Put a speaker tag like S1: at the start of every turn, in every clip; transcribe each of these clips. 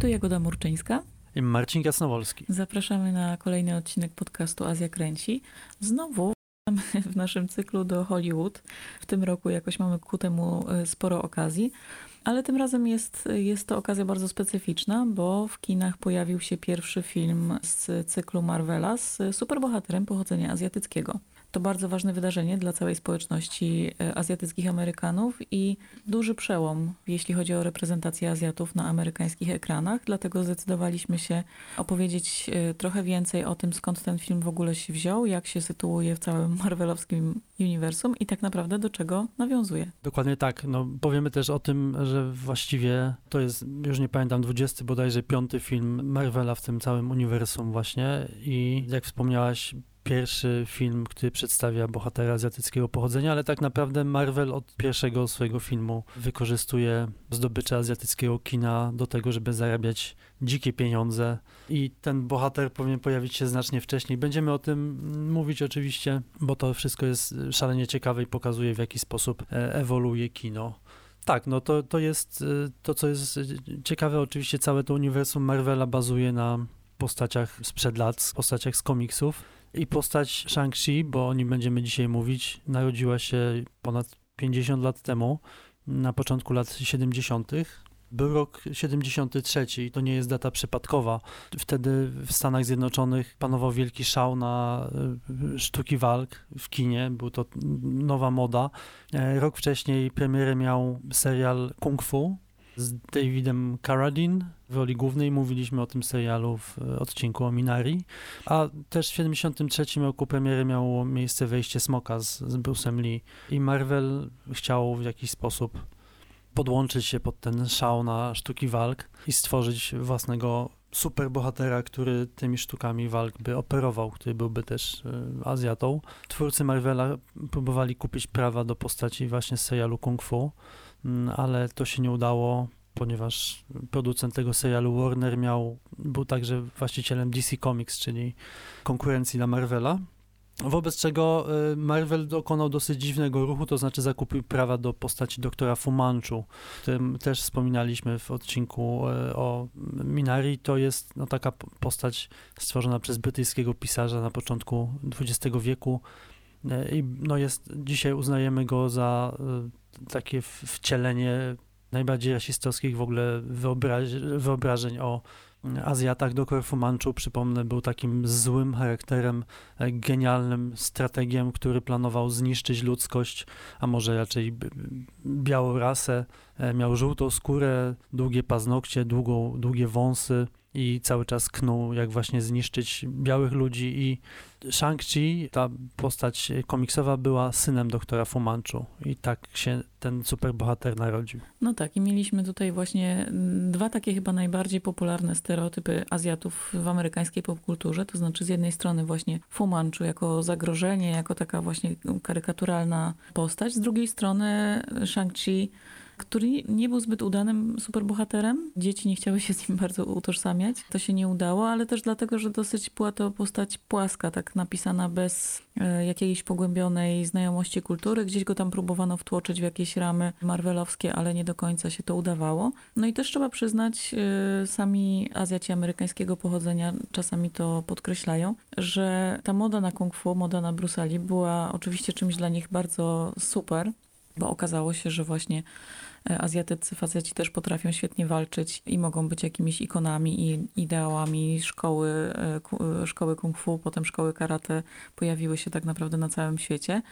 S1: Tu Jagoda Murczyńska.
S2: I Marcin Jasnowolski.
S1: Zapraszamy na kolejny odcinek podcastu Azja Kręci. Znowu w naszym cyklu do Hollywood. W tym roku jakoś mamy ku temu e, sporo okazji. Ale tym razem jest, jest to okazja bardzo specyficzna, bo w kinach pojawił się pierwszy film z cyklu Marvela z superbohaterem pochodzenia azjatyckiego. To bardzo ważne wydarzenie dla całej społeczności e, azjatyckich Amerykanów i duży przełom, jeśli chodzi o reprezentację Azjatów na amerykańskich ekranach. Dlatego zdecydowaliśmy się opowiedzieć e, trochę więcej o tym, skąd ten film w ogóle się wziął, jak się sytuuje w całym marvelowskim uniwersum i tak naprawdę do czego nawiązuje.
S2: Dokładnie tak. No, powiemy też o tym, że właściwie to jest, już nie pamiętam, 20 bodajże piąty film Marvela w tym całym uniwersum właśnie i jak wspomniałaś, pierwszy film, który przedstawia bohatera azjatyckiego pochodzenia, ale tak naprawdę Marvel od pierwszego swojego filmu wykorzystuje zdobycze azjatyckiego kina do tego, żeby zarabiać dzikie pieniądze i ten bohater powinien pojawić się znacznie wcześniej. Będziemy o tym mówić oczywiście, bo to wszystko jest szalenie ciekawe i pokazuje w jaki sposób e, ewoluuje kino. Tak, no to, to jest e, to, co jest ciekawe. Oczywiście całe to uniwersum Marvela bazuje na postaciach sprzed lat, postaciach z komiksów. I postać Shang-Chi, bo o nim będziemy dzisiaj mówić, narodziła się ponad 50 lat temu, na początku lat 70. Był rok 73 i to nie jest data przypadkowa. Wtedy w Stanach Zjednoczonych panował wielki szał na e, sztuki walk w kinie. Był to nowa moda. E, rok wcześniej premierę miał serial Kung Fu, z Davidem Carradine w roli głównej. Mówiliśmy o tym serialu w odcinku o Minari. A też w 1973 roku premiery miało miejsce wejście Smoka z, z Bruce'em Lee. I Marvel chciał w jakiś sposób podłączyć się pod ten szał na sztuki walk i stworzyć własnego superbohatera, który tymi sztukami walk by operował, który byłby też y, Azjatą. Twórcy Marvela próbowali kupić prawa do postaci właśnie z serialu Kung Fu, ale to się nie udało, ponieważ producent tego serialu Warner miał, był także właścicielem DC Comics, czyli konkurencji dla Marvela. Wobec czego y, Marvel dokonał dosyć dziwnego ruchu, to znaczy zakupił prawa do postaci doktora Fumanchu, o którym też wspominaliśmy w odcinku y, o Minari. To jest no, taka postać stworzona przez brytyjskiego pisarza na początku XX wieku y, i no, jest, dzisiaj uznajemy go za takie wcielenie najbardziej rasistowskich w ogóle wyobraź, wyobrażeń o Azjatach. Doktor Fumanchu, przypomnę, był takim złym charakterem, e, genialnym strategiem, który planował zniszczyć ludzkość, a może raczej białą rasę. E, miał żółtą skórę, długie paznokcie, długą, długie wąsy i cały czas knuł, jak właśnie zniszczyć białych ludzi. I Shang-Chi, ta postać komiksowa była synem doktora Fumanchu i tak się ten superbohater narodził.
S1: No tak i mieliśmy tutaj właśnie dwa takie chyba najbardziej popularne stereotypy Azjatów w amerykańskiej popkulturze, to znaczy z jednej strony właśnie Fumanchu jako zagrożenie, jako taka właśnie karykaturalna postać, z drugiej strony Shang-Chi który nie był zbyt udanym superbohaterem. Dzieci nie chciały się z nim bardzo utożsamiać. To się nie udało, ale też dlatego, że dosyć była to postać płaska, tak napisana bez e, jakiejś pogłębionej znajomości kultury. Gdzieś go tam próbowano wtłoczyć w jakieś ramy marvelowskie, ale nie do końca się to udawało. No i też trzeba przyznać, e, sami Azjaci amerykańskiego pochodzenia czasami to podkreślają, że ta moda na kung fu, moda na Brusali była oczywiście czymś dla nich bardzo super, bo okazało się, że właśnie azjatycy faceci też potrafią świetnie walczyć i mogą być jakimiś ikonami i ideałami szkoły, e, e, szkoły kung fu, potem szkoły karate pojawiły się tak naprawdę na całym świecie,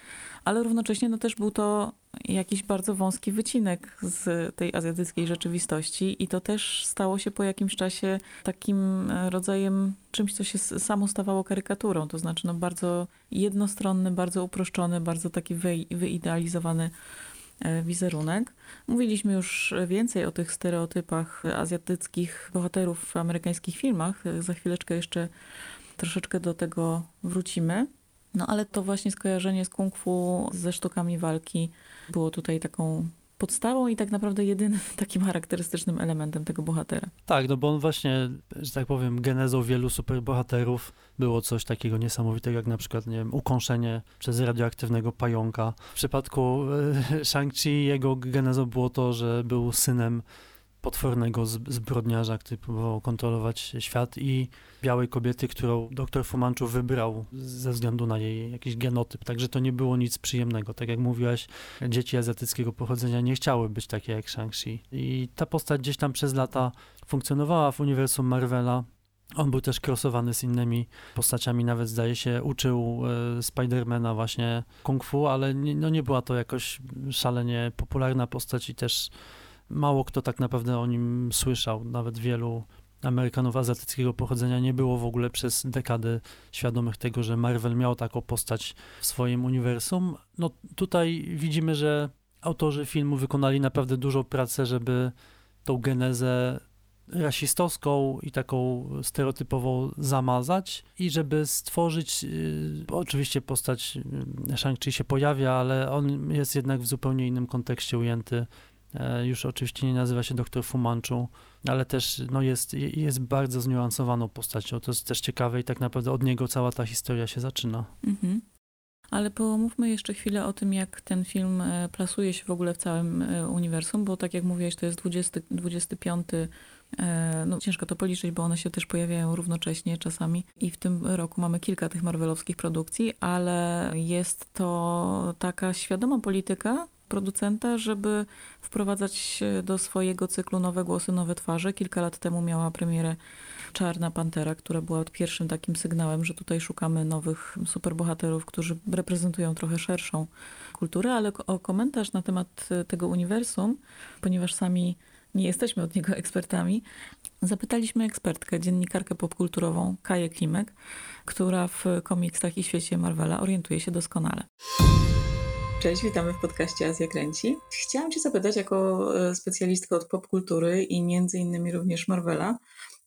S1: ale równocześnie no też był to jakiś bardzo wąski wycinek z tej azjatyckiej rzeczywistości i to też stało się po jakimś czasie takim rodzajem czymś, co się samo stawało karykaturą, to znaczy no bardzo jednostronny, bardzo uproszczony, bardzo taki wyidealizowany E, wizerunek. Mówiliśmy już więcej o tych stereotypach azjatyckich bohaterów w amerykańskich filmach. Za chwileczkę jeszcze troszeczkę do tego wrócimy. No ale to właśnie skojarzenie z kung fu ze sztukami walki było tutaj taką podstawą i tak naprawdę jedynym takim charakterystycznym elementem tego bohatera.
S2: Tak, no bo on właśnie, że tak powiem, genezą wielu superbohaterów było coś takiego niesamowitego, jak na przykład, nie wiem, ukąszenie przez radioaktywnego pająka. W przypadku e, Shang-Chi jego genezą było to, że był synem potwornego zbrodniarza, który próbował kontrolować świat i białej kobiety, którą doktor Fumanczu wybrał ze względu na jej jakiś genotyp. Także to nie było nic przyjemnego. Tak jak mówiłaś, dzieci azjatyckiego pochodzenia nie chciały być takie jak Shang-Chi. I ta postać gdzieś tam przez lata funkcjonowała w uniwersum Marvela. On był też crossowany z innymi postaciami, nawet zdaje się uczył e, Spidermana właśnie kung fu, ale nie, no nie była to jakoś szalenie popularna postać i też mało kto tak naprawdę o nim słyszał. Nawet wielu Amerykanów azjatyckiego pochodzenia nie było w ogóle przez dekady świadomych tego, że Marvel miał taką postać w swoim uniwersum. No tutaj widzimy, że autorzy filmu wykonali naprawdę dużą pracę, żeby tą genezę rasistowską i taką stereotypową zamazać i żeby stworzyć, y, oczywiście postać y, Shang-Chi się pojawia, ale on jest jednak w zupełnie innym kontekście ujęty. E, już oczywiście nie nazywa się doktor Fumanchu, ale też no jest, jest bardzo zniuansowaną postacią. To jest też ciekawe i tak naprawdę od niego cała ta historia się zaczyna. Mhm.
S1: Ale pomówmy jeszcze chwilę o tym, jak ten film e, plasuje się w ogóle w całym e, uniwersum, bo tak jak mówiłeś, to jest 20, 25 no ciężko to policzyć, bo one się też pojawiają równocześnie czasami i w tym roku mamy kilka tych marvelowskich produkcji, ale jest to taka świadoma polityka producenta, żeby wprowadzać do swojego cyklu nowe głosy, nowe twarze. Kilka lat temu miała premierę Czarna Pantera, która była pierwszym takim sygnałem, że tutaj szukamy nowych superbohaterów, którzy reprezentują trochę szerszą kulturę, ale o komentarz na temat tego uniwersum, ponieważ sami nie jesteśmy od niego ekspertami, zapytaliśmy ekspertkę, dziennikarkę popkulturową Kaję Klimek, która w komiksach i świecie Marvela orientuje się doskonale. Cześć, witamy w podcaście Azja Kręci. Chciałam Cię zapytać jako e, specjalistka od popkultury i między innymi również Marvela,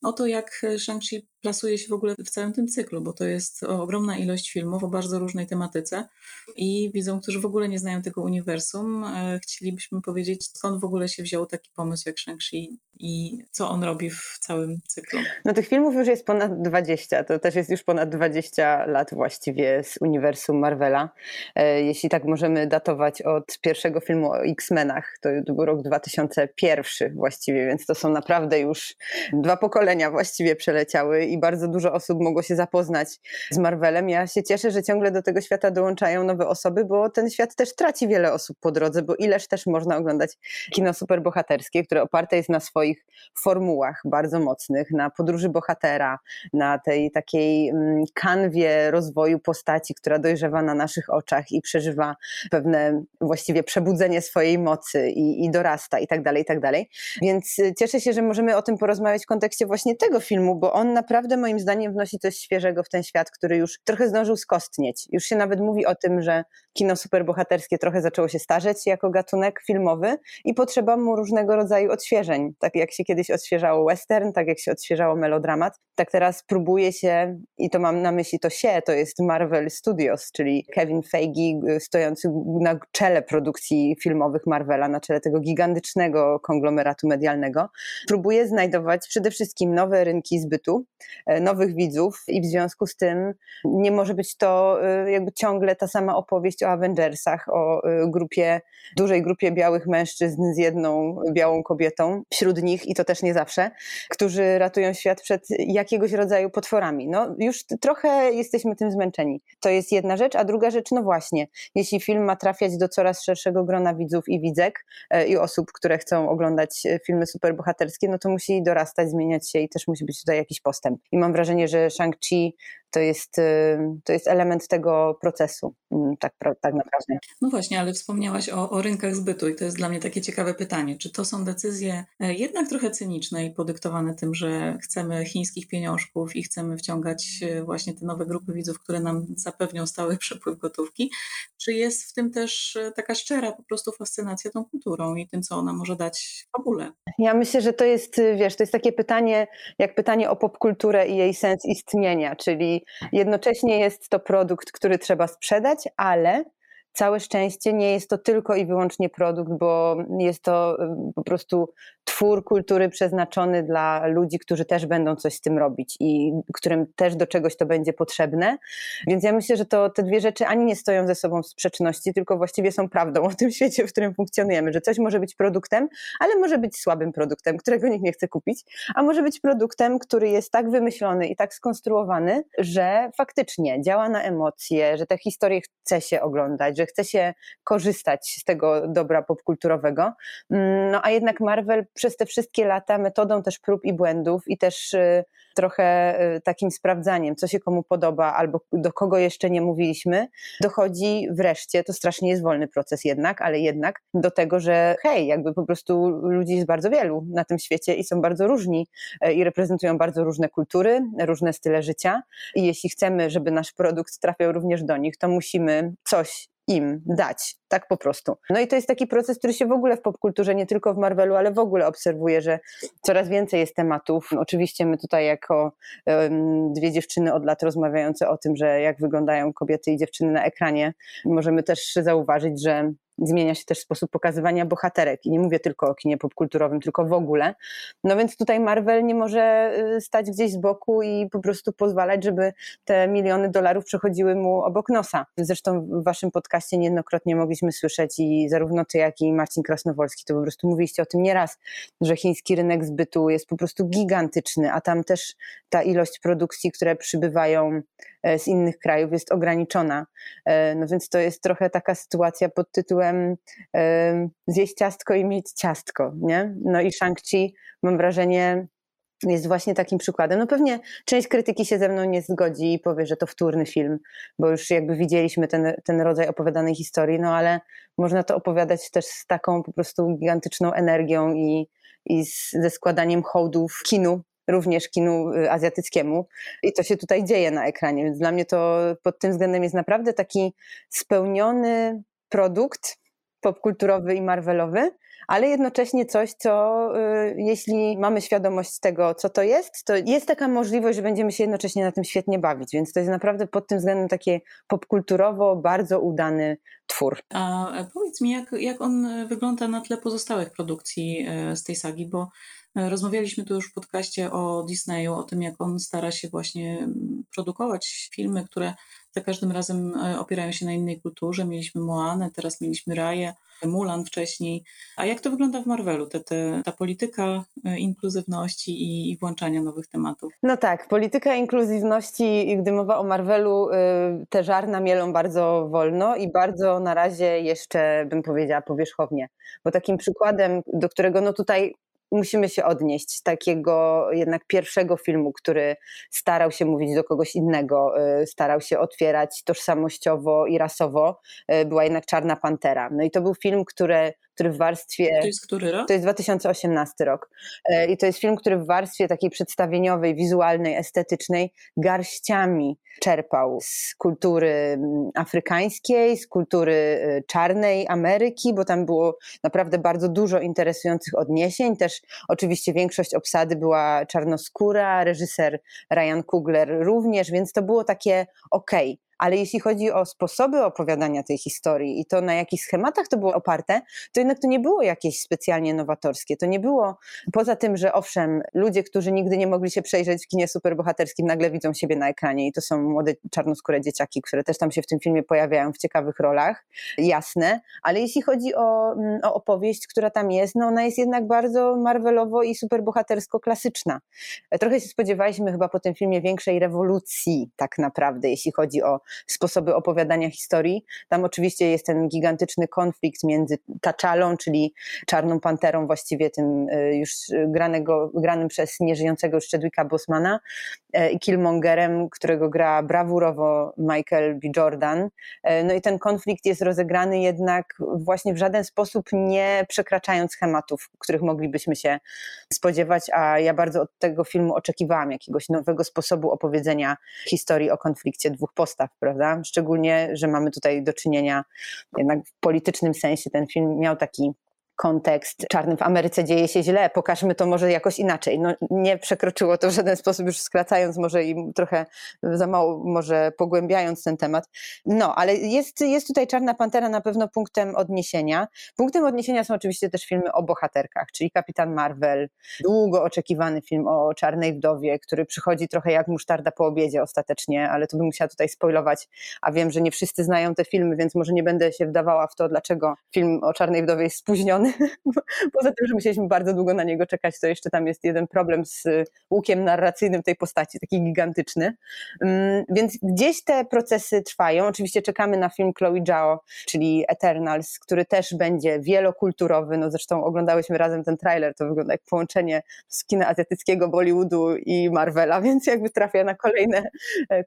S1: o to, jak Shang-Chi plasuje się w ogóle w całym tym cyklu, bo to jest ogromna ilość filmów o bardzo różnej tematyce i widzą, którzy w ogóle nie znają tego uniwersum, e, chcielibyśmy powiedzieć, skąd w ogóle się wziął taki pomysł jak Shang-Chi i co on robi w całym cyklu.
S3: No tych filmów już jest ponad 20, to też jest już ponad 20 lat właściwie z uniwersum Marvela. E, jeśli tak możemy datować od pierwszego filmu o X-Menach, to był rok 2001 właściwie, więc to są naprawdę już dwa pokolenia właściwie przeleciały i bardzo dużo osób mogło się zapoznać z Marvelem. Ja się cieszę, że ciągle do tego świata dołączają nowe osoby, bo ten świat też traci wiele osób po drodze, bo ileż też można oglądać kino superbohaterskie, które oparte jest na swoich formułach bardzo mocnych, na podróży bohatera, na tej takiej mm, kanwie rozwoju postaci, która dojrzewa na naszych oczach i przeżywa pewne właściwie przebudzenie swojej mocy i, i dorasta i tak dalej, i tak dalej. Więc y, cieszę się, że możemy o tym porozmawiać w kontekście właśnie tego filmu, bo on naprawdę moim zdaniem wnosi coś świeżego w ten świat, który już trochę zdążył skostnieć. Już się nawet mówi o tym, że kino superbohaterskie trochę zaczęło się starzeć jako gatunek filmowy i potrzeba mu różnego rodzaju odświeżeń. Tak jak się kiedyś odświeżało western, tak jak się odświeżało melodramat, tak teraz próbuje się, i to mam na myśli to się, to jest Marvel Studios, czyli Kevin Feige y, stojący na czele produkcji filmowych Marvela, na czele tego gigantycznego konglomeratu medialnego, próbuje znajdować przede wszystkim nowe rynki zbytu, E, nowych widzów i w związku z tym nie może być to e, jakby ciągle ta sama opowieść o Avengersach, o e, grupie, dużej grupie białych mężczyzn z jedną białą kobietą wśród nich i to też nie zawsze, którzy ratują świat przed jakiegoś rodzaju potworami. No już trochę jesteśmy tym zmęczeni. To jest jedna rzecz, a druga rzecz, no właśnie, jeśli film ma trafiać do coraz szerszego grona widzów i widzek i osób, które chcą oglądać filmy superbohaterskie, no to musi dorastać, zmieniać się i też musi być tutaj jakiś postęp. I mam wrażenie, że Shang-Chi to jest, y, to jest element tego procesu, mm, tak, tak naprawdę.
S1: No właśnie, ale wspomniałaś o, o rynkach zbytu i to jest dla mnie takie ciekawe pytanie. Czy to są decyzje e, jednak trochę cyniczne i podyktowane tym, że chcemy chińskich pieniążków i chcemy wciągać e, właśnie te nowe grupy widzów, które nam zapewnią stały przepływ gotówki? Czy jest w tym też e, taka szczera po prostu fascynacja tą kulturą i tym, co ona może dać fabule?
S3: Ja myślę, że to jest, wiesz, to jest takie pytanie, jak pytanie o popkulturę i jej sens istnienia, czyli jednocześnie jest to produkt, który trzeba sprzedać, ale całe szczęście nie jest to tylko i wyłącznie produkt, bo jest to y, po prostu twór kultury przeznaczony dla ludzi, którzy też będą coś z tym robić i którym też do czegoś to będzie potrzebne. Więc ja myślę, że to te dwie rzeczy ani nie stoją ze sobą w sprzeczności, tylko właściwie są prawdą o tym świecie, w którym funkcjonujemy, że coś może być produktem, ale może być słabym produktem, którego nikt nie chce kupić, a może być produktem, który jest tak wymyślony i tak skonstruowany, że faktycznie działa na emocje, że te historie chce się oglądać, że chce się korzystać z tego dobra popkulturowego. Mm, no a jednak Marvel przez te wszystkie lata metodą też prób i błędów i też y, trochę y, takim sprawdzaniem, co się komu podoba albo do kogo jeszcze nie mówiliśmy, dochodzi wreszcie, to strasznie jest wolny proces jednak, ale jednak do tego, że hej, jakby po prostu ludzi jest bardzo wielu na tym świecie i są bardzo różni y, i reprezentują bardzo różne kultury, różne style życia. I jeśli chcemy, żeby nasz produkt trafiał również do nich, to musimy coś im dać, tak po prostu. No i to jest taki proces, który się w ogóle w popkulturze, nie tylko w Marvelu, ale w ogóle obserwuje, że coraz więcej jest tematów. Oczywiście my tutaj jako um, dwie dziewczyny od lat rozmawiające o tym, że jak wyglądają kobiety i dziewczyny na ekranie, możemy też zauważyć, że zmienia się też sposób pokazywania bohaterek. I nie mówię tylko o kinie popkulturowym, tylko w ogóle. No więc tutaj Marvel nie może y, stać gdzieś z boku i po prostu pozwalać, żeby te miliony dolarów przechodziły mu obok nosa. Zresztą w waszym podcaście niejednokrotnie mogliśmy słyszeć i zarówno ty, jak i Marcin Krasnowolski, to po prostu mówiliście o tym nieraz, że chiński rynek zbytu jest po prostu gigantyczny, a tam też ta ilość produkcji, które przybywają z innych krajów jest ograniczona. E, no więc to jest trochę taka sytuacja pod tytułem zjeść ciastko i mieć ciastko, nie? No i Shang-Chi, mam wrażenie, jest właśnie takim przykładem. No pewnie część krytyki się ze mną nie zgodzi i powie, że to wtórny film, bo już jakby widzieliśmy ten, ten rodzaj opowiadanej historii, no ale można to opowiadać też z taką po prostu gigantyczną energią i, i z, ze składaniem hołdów kinu, również kinu y, azjatyckiemu. I to się tutaj dzieje na ekranie, więc dla mnie to pod tym względem jest naprawdę taki spełniony produkt popkulturowy i marvelowy, ale jednocześnie coś, co y, jeśli mamy świadomość tego, co to jest, to jest taka możliwość, że będziemy się jednocześnie na tym świetnie bawić, więc to jest naprawdę pod tym względem takie popkulturowo bardzo udany twór.
S1: A powiedz mi, jak, jak on wygląda na tle pozostałych produkcji e, z tej sagi, bo rozmawialiśmy tu już w podcaście o Disneyu, o tym, jak on stara się właśnie produkować filmy, które za każdym razem e, opierają się na innej kulturze. Mieliśmy Moanę, teraz mieliśmy Raję, Mulan wcześniej. A jak to wygląda w Marvelu, te, te, ta polityka e, inkluzywności i, i włączania nowych tematów?
S3: No tak, polityka inkluzywności, gdy mowa o Marvelu, y, te żarna mielą bardzo wolno i bardzo na razie jeszcze, bym powiedziała, powierzchownie. Bo takim przykładem, do którego no tutaj musimy się odnieść takiego jednak pierwszego filmu, który starał się mówić do kogoś innego, y, starał się otwierać tożsamościowo i rasowo, y, była jednak Czarna Pantera. No i to był film, który który w warstwie.
S1: To jest który rok?
S3: To jest 2018 rok. E, I to jest film, który w warstwie takiej przedstawieniowej, wizualnej, estetycznej garściami czerpał z kultury mm, afrykańskiej, z kultury y, czarnej Ameryki, bo tam było naprawdę bardzo dużo interesujących odniesień. Też oczywiście większość obsady była czarnoskóra, reżyser Ryan Coogler również, więc to było takie okej. Okay ale jeśli chodzi o sposoby opowiadania tej historii i to na jakich schematach to było oparte, to jednak to nie było jakieś specjalnie nowatorskie. To nie było, poza tym, że owszem, ludzie, którzy nigdy nie mogli się przejrzeć w kinie superbohaterskim, nagle widzą siebie na ekranie i to są młode czarnoskóre dzieciaki, które też tam się w tym filmie pojawiają w ciekawych rolach, jasne, ale jeśli chodzi o, mm, o opowieść, która tam jest, no ona jest jednak bardzo Marvelowo i superbohatersko klasyczna. Trochę się spodziewaliśmy chyba po tym filmie większej rewolucji tak naprawdę, jeśli chodzi o sposoby opowiadania historii. Tam oczywiście jest ten gigantyczny konflikt między Taczalą, czyli Czarną Panterą, właściwie tym y, już granego, granym przez nieżyjącego już Chadwicka Bosmana y, i Killmongerem, którego gra brawurowo Michael B. Jordan. Y, no i ten konflikt jest rozegrany jednak właśnie w żaden sposób nie przekraczając schematów, których moglibyśmy się spodziewać, a ja bardzo od tego filmu oczekiwałam jakiegoś nowego sposobu opowiedzenia historii o konflikcie dwóch postaw, prawda? Szczególnie, że mamy tutaj do czynienia jednak w politycznym sensie ten film miał taki kontekst. Czarnym w Ameryce dzieje się źle, pokażmy to może jakoś inaczej. No, nie przekroczyło to w żaden sposób, już skracając może i trochę za mało, może pogłębiając ten temat. No, ale jest, jest tutaj Czarna Pantera na pewno punktem odniesienia. Punktem odniesienia są oczywiście też filmy o bohaterkach, czyli Kapitan Marvel, długo oczekiwany film o Czarnej Wdowie, który przychodzi trochę jak musztarda po obiedzie ostatecznie, ale to bym musiała tutaj spoilować, a wiem, że nie wszyscy znają te filmy, więc może nie będę się wdawała w to, dlaczego film o Czarnej Wdowie jest spóźniony. Poza tym, że musieliśmy bardzo długo na niego czekać, to jeszcze tam jest jeden problem z łukiem narracyjnym tej postaci, taki gigantyczny. Mm, więc gdzieś te procesy trwają. Oczywiście czekamy na film Chloe Zhao, czyli Eternals, który też będzie wielokulturowy. No zresztą oglądałyśmy razem ten trailer, to wygląda jak połączenie z kina azjatyckiego, Bollywoodu i Marvela, więc jakby trafia na kolejne,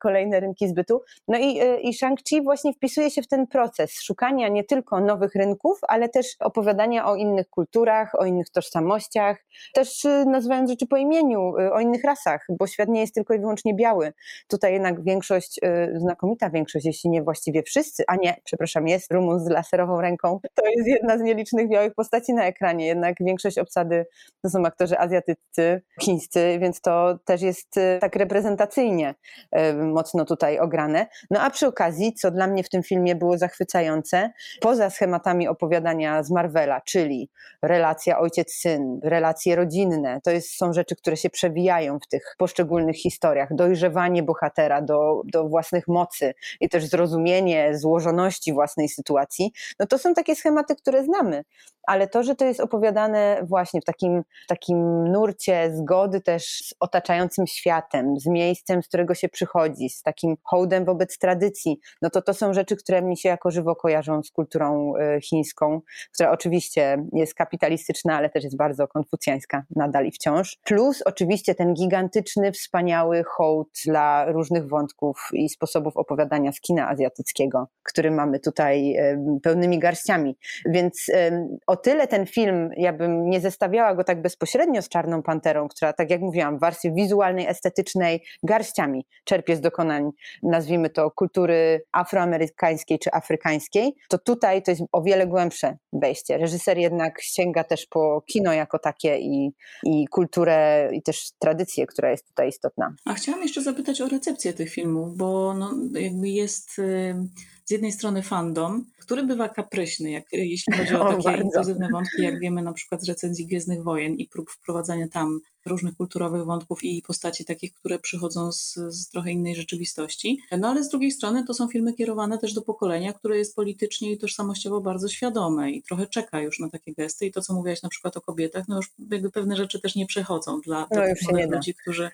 S3: kolejne rynki zbytu. No i, i Shang-Chi właśnie wpisuje się w ten proces szukania nie tylko nowych rynków, ale też opowiadania o innych kulturach, o innych tożsamościach, też e, nazywając rzeczy po imieniu, o innych rasach, bo świat nie jest tylko i wyłącznie biały. Tutaj jednak większość, znakomita większość, jeśli nie właściwie wszyscy, a nie, przepraszam, jest Rumun z laserową ręką, to jest jedna z nielicznych białych postaci na ekranie, jednak większość obsady to są aktorzy azjatyccy, chińscy, więc to też jest y, tak reprezentacyjnie y, mocno tutaj ograne. No a przy okazji, co dla mnie w tym filmie było zachwycające, poza schematami opowiadania z Marvela, czyli relacja ojciec-syn, relacje rodzinne, to jest, są rzeczy, które się przewijają w tych poszczególnych historiach, dojrzewanie bohatera do, do własnych mocy i też zrozumienie złożoności własnej sytuacji, no to są takie schematy, które znamy. Ale to, że to jest opowiadane właśnie w takim, takim nurcie zgody też z otaczającym światem, z miejscem, z którego się przychodzi, z takim hołdem wobec tradycji, no to to są rzeczy, które mi się jako żywo kojarzą z kulturą y, chińską, która oczywiście jest kapitalistyczna, ale też jest bardzo konfucjańska nadal i wciąż. Plus oczywiście ten gigantyczny, wspaniały hołd dla różnych wątków i sposobów opowiadania z kina azjatyckiego, który mamy tutaj pełnymi garściami. Więc o tyle ten film, ja bym nie zestawiała go tak bezpośrednio z Czarną Panterą, która, tak jak mówiłam, w warstwie wizualnej, estetycznej, garściami czerpie z dokonań, nazwijmy to, kultury afroamerykańskiej czy afrykańskiej, to tutaj to jest o wiele głębsze wejście. Reżyser jednak sięga też po kino jako takie i, i kulturę, i też tradycję, która jest tutaj istotna.
S1: A chciałam jeszcze zapytać o recepcję tych filmów, bo no, jakby jest z jednej strony fandom, który bywa kapryśny, jak, jeśli chodzi o, o takie inkluzywne wątki, jak wiemy na przykład z recenzji Gwiezdnych Wojen i prób wprowadzania tam różnych kulturowych wątków i postaci takich, które przychodzą z, z, trochę innej rzeczywistości. No ale z drugiej strony to są filmy kierowane też do pokolenia, które jest politycznie i tożsamościowo bardzo świadome i trochę czeka już na takie gesty. I to, co mówiłaś na przykład o kobietach, no już jakby pewne rzeczy też nie przechodzą dla, no dla ludzi, którzy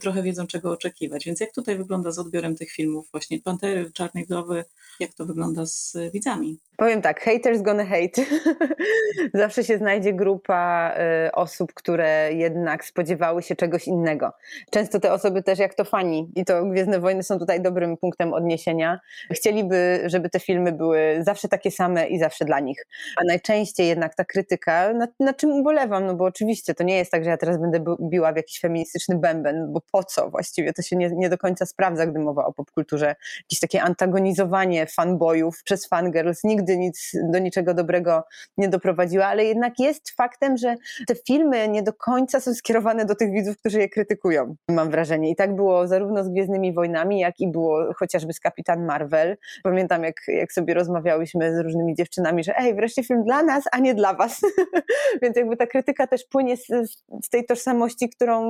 S1: trochę wiedzą, czego oczekiwać. Więc jak tutaj wygląda z odbiorem tych filmów właśnie Pantery, Czarnej Wdowy, jak to wygląda z widzami?
S3: Powiem tak, haters gonna hate. Zawsze się znajdzie grupa y, osób, które jednak spodziewały się czegoś innego. Często te osoby też jak to fani i to Gwiezdne Wojny są tutaj dobrym punktem odniesienia. Chcieliby, żeby te filmy były zawsze takie same i zawsze dla nich. A najczęściej jednak ta krytyka, na, na czym ubolewam, no bo oczywiście to nie jest tak, że ja teraz będę biła w jakiś feministyczny bęben, bo po co właściwie? To się nie, nie do końca sprawdza, gdy mowa o popkulturze. Jakieś takie antagonizowanie fanboyów przez fangirls nigdy nic, do niczego dobrego nie doprowadziła, ale jednak jest faktem, że te filmy nie do końca są skierowane do tych widzów, którzy je krytykują, mam wrażenie. I tak było zarówno z Gwiezdnymi Wojnami, jak i było chociażby z Kapitan Marvel. Pamiętam, jak, jak sobie rozmawiałyśmy z różnymi dziewczynami, że ej, wreszcie film dla nas, a nie dla was. Więc jakby ta krytyka też płynie z, z tej tożsamości, którą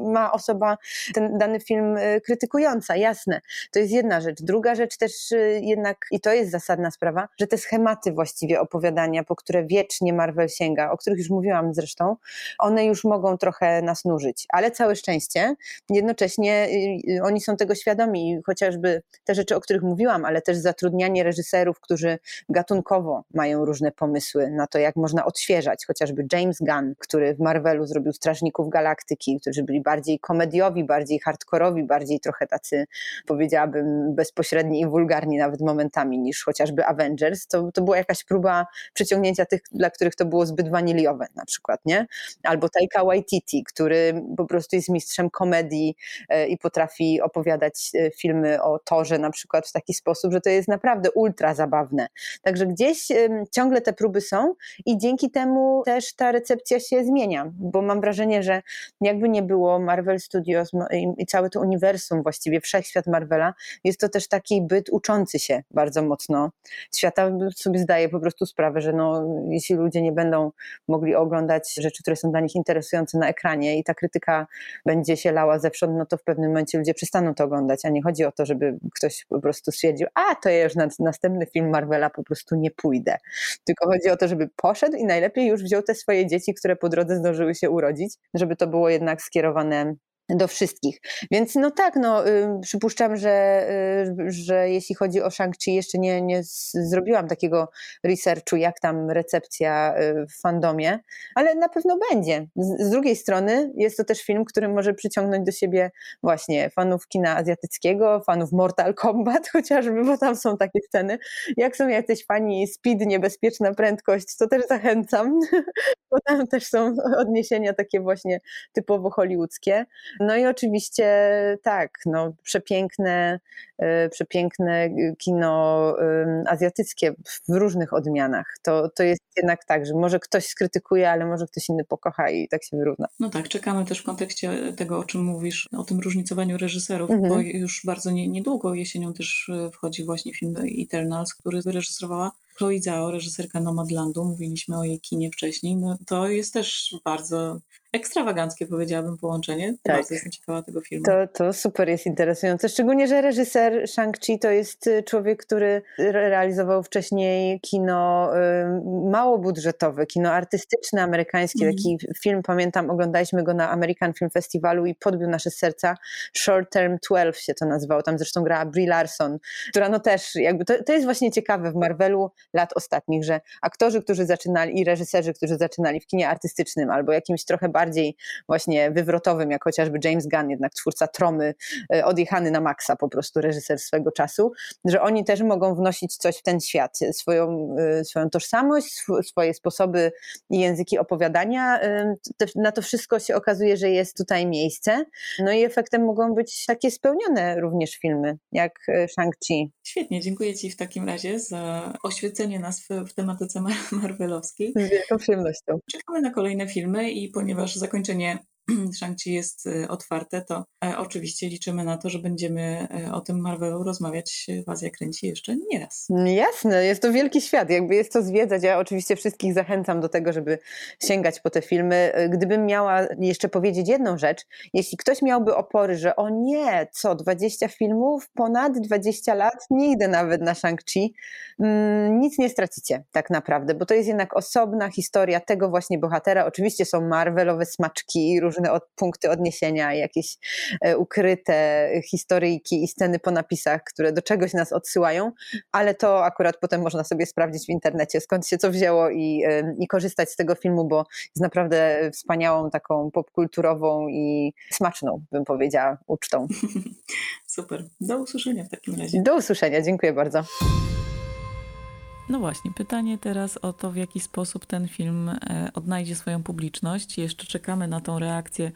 S3: ma osoba, ten dany film y, krytykująca, jasne. To jest jedna rzecz. Druga rzecz też y, jednak, i to jest zasadna sprawa, że te schematy właściwie opowiadania, po które wiecznie Marvel sięga, o których już mówiłam zresztą, one już mogą trochę nas nużyć, ale całe szczęście, jednocześnie y, oni są tego świadomi, chociażby te rzeczy, o których mówiłam, ale też zatrudnianie reżyserów, którzy gatunkowo mają różne pomysły na to, jak można odświeżać, chociażby James Gunn, który w Marvelu zrobił Strażników Galaktyki, którzy byli bardziej komediowi, bardziej hardkorowi, bardziej trochę tacy, powiedziałabym, bezpośredni i wulgarni nawet momentami niż chociażby Avengers, to, to była jakaś próba przyciągnięcia tych, dla których to było zbyt waniliowe na przykład, nie? Albo Taika Waititi, który po prostu jest mistrzem komedii e, i potrafi opowiadać e, filmy o torze na przykład w taki sposób, że to jest naprawdę ultra zabawne. Także gdzieś ciągle te próby są i dzięki temu też ta recepcja się zmienia, bo mam wrażenie, że jakby nie było Marvel Studios i całe to uniwersum, właściwie wszechświat Marvela, jest to też taki byt uczący się bardzo mocno świata. Sobie zdaję po prostu sprawę, że no, jeśli ludzie nie będą mogli oglądać rzeczy, które są dla nich interesujące na ekranie i ta krytyka będzie się lała zewsząd, no to w pewnym momencie ludzie przestaną to oglądać, a nie chodzi o to, żeby ktoś po prostu stwierdził, a to ja już na następny film Marvela po prostu nie pójdę. Tylko chodzi o to, żeby poszedł i najlepiej już wziął te swoje dzieci, które po drodze zdążyły się urodzić, żeby to było jednak skierowane on them. Do wszystkich. Więc no tak, no, y, przypuszczam, że, y, że jeśli chodzi o Shang-Chi, jeszcze nie, nie zrobiłam takiego researchu, jak tam recepcja y, w fandomie, ale na pewno będzie. Z, z, drugiej strony jest to też film, który może przyciągnąć do siebie właśnie fanów kina azjatyckiego, fanów Mortal Kombat chociażby, bo tam są takie sceny. Jak są jacyś fani Speed, niebezpieczna prędkość, to też zachęcam, bo tam też są odniesienia takie właśnie typowo hollywoodzkie. No i oczywiście tak, no, przepiękne, e, przepiękne kino azjatyckie w różnych odmianach. To, to jest jednak tak, że może ktoś skrytykuje, ale może ktoś inny pokocha i tak się wyrówna.
S1: No tak, czekamy też w kontekście tego, o czym mówisz, o tym różnicowaniu reżyserów, mhm. bo już bardzo nie, niedługo jesienią też e, wchodzi właśnie film Eternals, który wyreżyserowała Chloe Zhao, reżyserka Nomadlandu, mówiliśmy o jej kinie wcześniej, no to jest też bardzo ekstrawaganckie, powiedziałabym, połączenie. Tak. Bardzo jestem ciekawa tego filmu.
S3: To, to super jest interesujące, szczególnie, że reżyser Shang-Chi to jest y, człowiek, który realizował wcześniej kino y, mało budżetowe, kino artystyczne amerykańskie. Mm. Taki film, pamiętam, oglądaliśmy go na American Film Festivalu i podbił nasze serca. Short Term 12 się to nazywało, tam zresztą grała Brie Larson, która no też jakby, to, to jest właśnie ciekawe w Marvelu lat ostatnich, że aktorzy, którzy zaczynali i reżyserzy, którzy zaczynali w kinie artystycznym albo jakimś trochę bardziej bardziej właśnie wywrotowym, jak chociażby James Gunn, jednak twórca Tromy, e, odjechany na maksa po prostu reżyser swego czasu, że oni też mogą wnosić coś w ten świat, swoją, e, swoją tożsamość, swoje sposoby i języki opowiadania. E, na to wszystko się okazuje, że jest tutaj miejsce. No i efektem mogą być takie spełnione również filmy, jak Shang-Chi.
S1: Świetnie, dziękuję Ci w takim razie za oświecenie nas w, w tematyce marvelowskiej.
S3: Z wielką przyjemnością.
S1: Czekamy na kolejne filmy i ponieważ zakończenie Shang-Chi jest y, otwarte, to e, oczywiście liczymy na to, że będziemy e, o tym Marvelu rozmawiać w Azja Kręci jeszcze nie raz.
S3: Jasne, jest to wielki świat, jakby jest to zwiedzać. Ja oczywiście wszystkich zachęcam do tego, żeby sięgać po te filmy. E, gdybym miała jeszcze powiedzieć jedną rzecz, jeśli ktoś miałby opory, że o nie, co, 20 filmów, ponad 20 lat, nie idę nawet na Shang-Chi, mm, nic nie stracicie tak naprawdę, bo to jest jednak osobna historia tego właśnie bohatera. Oczywiście są Marvelowe smaczki, różne od, punkty odniesienia, jakieś e, ukryte historyjki i sceny po napisach, które do czegoś nas odsyłają, ale to akurat potem można sobie sprawdzić w internecie, skąd się co wzięło i, i korzystać z tego filmu, bo jest naprawdę wspaniałą taką popkulturową i smaczną, bym powiedziała, ucztą.
S1: Super. Do usłyszenia w takim razie.
S3: Do usłyszenia. Dziękuję bardzo.
S1: No właśnie, pytanie teraz o to, w jaki sposób ten film e, odnajdzie swoją publiczność. Jeszcze czekamy na tą reakcję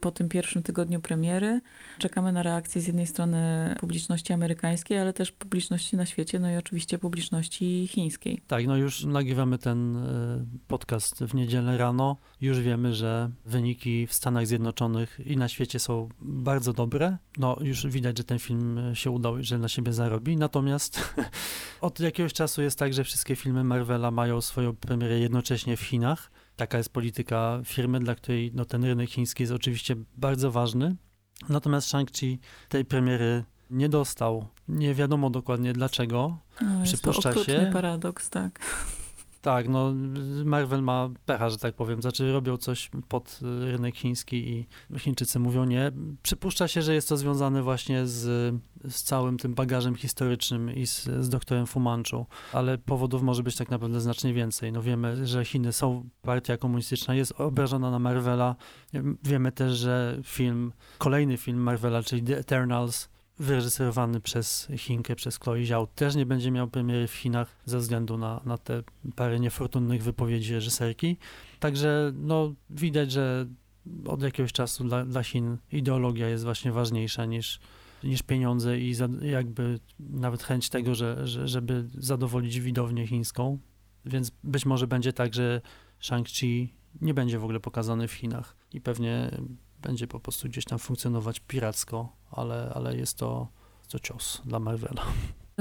S1: po tym pierwszym tygodniu premiery. Czekamy na reakcję z jednej strony publiczności amerykańskiej, ale też publiczności na świecie, no i oczywiście publiczności chińskiej.
S2: Tak, no już nagrywamy ten e, podcast w niedzielę rano. Już wiemy, że wyniki w Stanach Zjednoczonych i na świecie są bardzo dobre. No już widać, że ten film się udał, że na siebie zarobi. Natomiast od jakiegoś czasu jest tak, że wszystkie filmy Marvela mają swoją premierę jednocześnie w Chinach. Taka jest polityka firmy, dla której no, ten rynek chiński jest oczywiście bardzo ważny. Natomiast Shang-Chi tej premiery nie dostał. Nie wiadomo dokładnie dlaczego.
S1: No, Przypuszcza jest to się. paradoks, tak.
S2: Tak, no Marvel ma pecha, że tak powiem. Znaczy robią coś pod rynek chiński i Chińczycy mówią nie. Przypuszcza się, że jest to związane właśnie z, z całym tym bagażem historycznym i z, z doktorem Fu Manchu, ale powodów może być tak naprawdę znacznie więcej. No wiemy, że Chiny są, partia komunistyczna jest obrażona na Marvela. Wiemy też, że film, kolejny film Marvela, czyli The Eternals, wyreżyserowany przez Chinkę, przez Chloe Zhao, też nie będzie miał premiery w Chinach ze względu na, na te parę niefortunnych wypowiedzi reżyserki. Także no, widać, że od jakiegoś czasu dla, dla Chin ideologia jest właśnie ważniejsza niż, niż pieniądze i za, jakby nawet chęć tego, że, że, żeby zadowolić widownię chińską. Więc być może będzie tak, że Shang-Chi nie będzie w ogóle pokazany w Chinach i pewnie będzie po prostu gdzieś tam funkcjonować piracko, ale, ale jest to, to cios dla Marvela.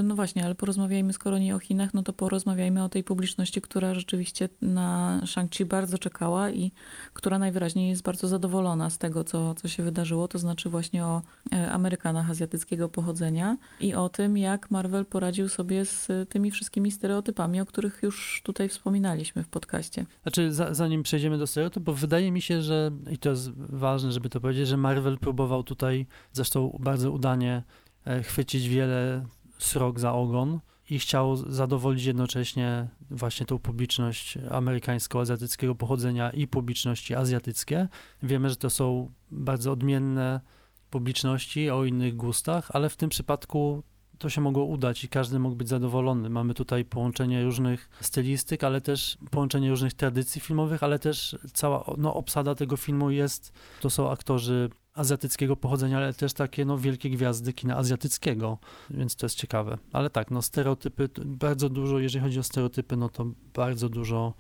S1: No właśnie, ale porozmawiajmy, skoro nie o Chinach, no to porozmawiajmy o tej publiczności, która rzeczywiście na Shang-Chi bardzo czekała i która najwyraźniej jest bardzo zadowolona z tego, co, co się wydarzyło, to znaczy właśnie o e, Amerykanach azjatyckiego pochodzenia i o tym, jak Marvel poradził sobie z tymi wszystkimi stereotypami, o których już tutaj wspominaliśmy w podcaście.
S2: Znaczy, za, zanim przejdziemy do stereotypów, wydaje mi się, że, i to jest ważne, żeby to powiedzieć, że Marvel próbował tutaj, zresztą bardzo udanie, e, chwycić wiele srok za ogon i chciał zadowolić jednocześnie właśnie tą publiczność amerykańsko-azjatyckiego pochodzenia i publiczności azjatyckie. Wiemy, że to są bardzo odmienne publiczności o innych gustach, ale w tym przypadku to się mogło udać i każdy mógł być zadowolony. Mamy tutaj połączenie różnych stylistyk, ale też połączenie różnych tradycji filmowych, ale też cała no, obsada tego filmu jest, to są aktorzy azjatyckiego pochodzenia, ale też takie no, wielkie gwiazdy kina azjatyckiego, więc to jest ciekawe. Ale tak, no stereotypy, bardzo dużo, jeżeli chodzi o stereotypy, no to bardzo dużo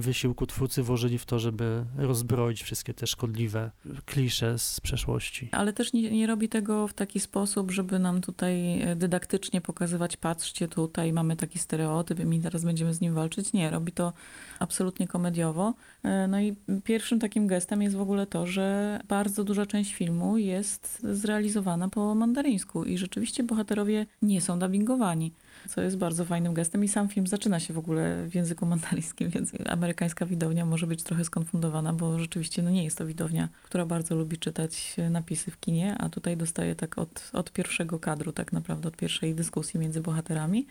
S2: wysiłku twórcy włożyli w to, żeby rozbroić wszystkie te szkodliwe klisze z przeszłości.
S1: Ale też nie, nie, robi tego w taki sposób, żeby nam tutaj dydaktycznie pokazywać, patrzcie, tutaj mamy taki stereotyp i my teraz będziemy z nim walczyć. Nie, robi to absolutnie komediowo. E, no i pierwszym takim gestem jest w ogóle to, że bardzo duża część filmu jest zrealizowana po mandaryńsku i rzeczywiście bohaterowie nie są dubbingowani co jest bardzo fajnym gestem i sam film zaczyna się w ogóle w języku mandaryńskim, więc amerykańska widownia może być trochę skonfundowana, bo rzeczywiście no nie jest to widownia, która bardzo lubi czytać napisy w kinie, a tutaj dostaje tak od, od pierwszego kadru, tak naprawdę od pierwszej dyskusji między bohaterami.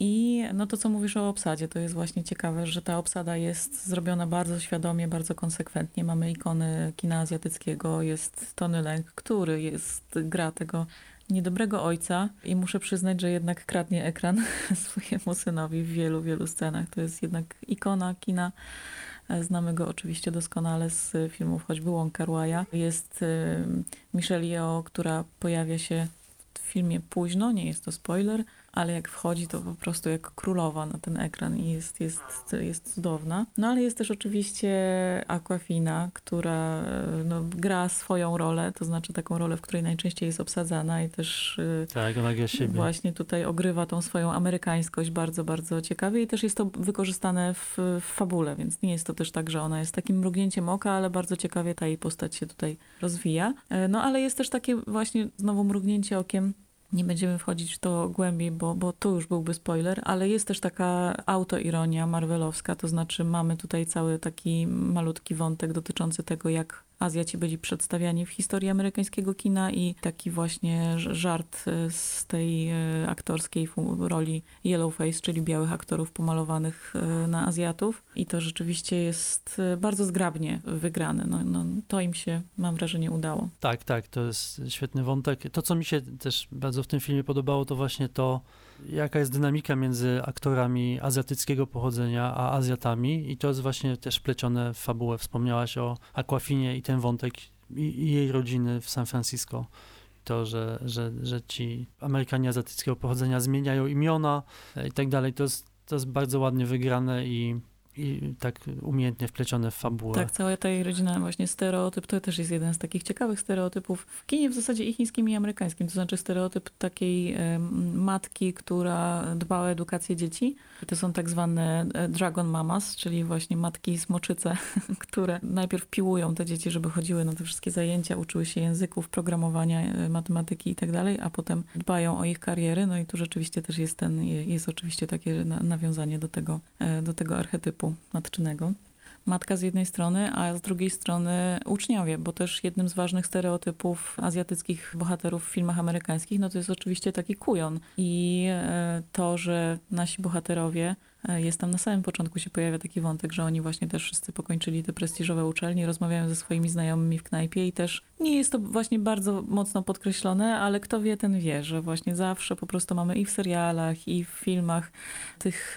S1: I no to, co mówisz o obsadzie, to jest właśnie ciekawe, że ta obsada jest zrobiona bardzo świadomie, bardzo konsekwentnie. Mamy ikony kina azjatyckiego, jest Tony Leung, który jest, gra tego niedobrego ojca i muszę przyznać, że jednak kradnie ekran swojemu synowi w wielu, wielu scenach. To jest jednak ikona kina. Znamy go oczywiście doskonale z filmów choćby Wong Kar Jest y, Michelle Yeoh, która pojawia się w filmie późno, nie jest to spoiler, ale jak wchodzi, to po prostu jak królowa na ten ekran i jest, jest, jest cudowna. No ale jest też oczywiście Aquafina, która no, gra swoją rolę, to znaczy taką rolę, w której najczęściej jest obsadzana i też y,
S2: tak,
S1: właśnie tutaj ogrywa tą swoją amerykańskość bardzo, bardzo ciekawie i też jest to wykorzystane w, w fabule, więc nie jest to też tak, że ona jest takim mrugnięciem oka, ale bardzo ciekawie ta jej postać się tutaj rozwija. E, no ale jest też takie właśnie znowu mrugnięcie okiem nie będziemy wchodzić w to głębiej, bo, bo to już byłby spoiler, ale jest też taka autoironia marvelowska, to znaczy mamy tutaj cały taki malutki wątek dotyczący tego, jak Azjaci byli przedstawiani w historii amerykańskiego kina i taki właśnie żart e, z tej e, aktorskiej roli Yellowface, czyli białych aktorów pomalowanych e, na Azjatów. I to rzeczywiście jest bardzo zgrabnie wygrane. No, no, to im się, mam wrażenie, udało.
S2: Tak, tak, to jest świetny wątek. To, co mi się też bardzo w tym filmie podobało, to właśnie to, jaka jest dynamika między aktorami azjatyckiego pochodzenia a Azjatami i to jest właśnie też plecione w fabułę. Wspomniałaś o Aquafinie i ten wątek i, i jej rodziny w San Francisco. To, że, że, że ci Amerykanie azjatyckiego pochodzenia zmieniają imiona i tak dalej, to jest, to jest bardzo ładnie wygrane i, i tak umiejętnie wplecione w fabułę.
S1: Tak, cała ta rodzina właśnie stereotyp, to też jest jeden z takich ciekawych stereotypów w kinie w zasadzie i chińskim i amerykańskim, to znaczy stereotyp takiej matki, która dba o edukację dzieci. To są tak zwane e, dragon mamas, czyli właśnie matki smoczyce, które najpierw piłują te dzieci, żeby chodziły na te wszystkie zajęcia, uczyły się języków, programowania, e, matematyki i tak dalej, a potem dbają o ich kariery. No i tu rzeczywiście też jest ten, jest oczywiście takie nawiązanie do tego, e, do tego archetypu matczynego matka z jednej strony, a z drugiej strony uczniowie, bo też jednym z ważnych stereotypów azjatyckich bohaterów w filmach amerykańskich, no to jest oczywiście taki kujon. I to, że nasi bohaterowie E, jest tam na samym początku się pojawia taki wątek, że oni właśnie też wszyscy pokończyli te prestiżowe uczelnie, rozmawiają ze swoimi znajomymi w knajpie i też nie jest to właśnie bardzo mocno podkreślone, ale kto wie, ten wie, że właśnie zawsze po prostu mamy i w serialach, i w filmach, tych,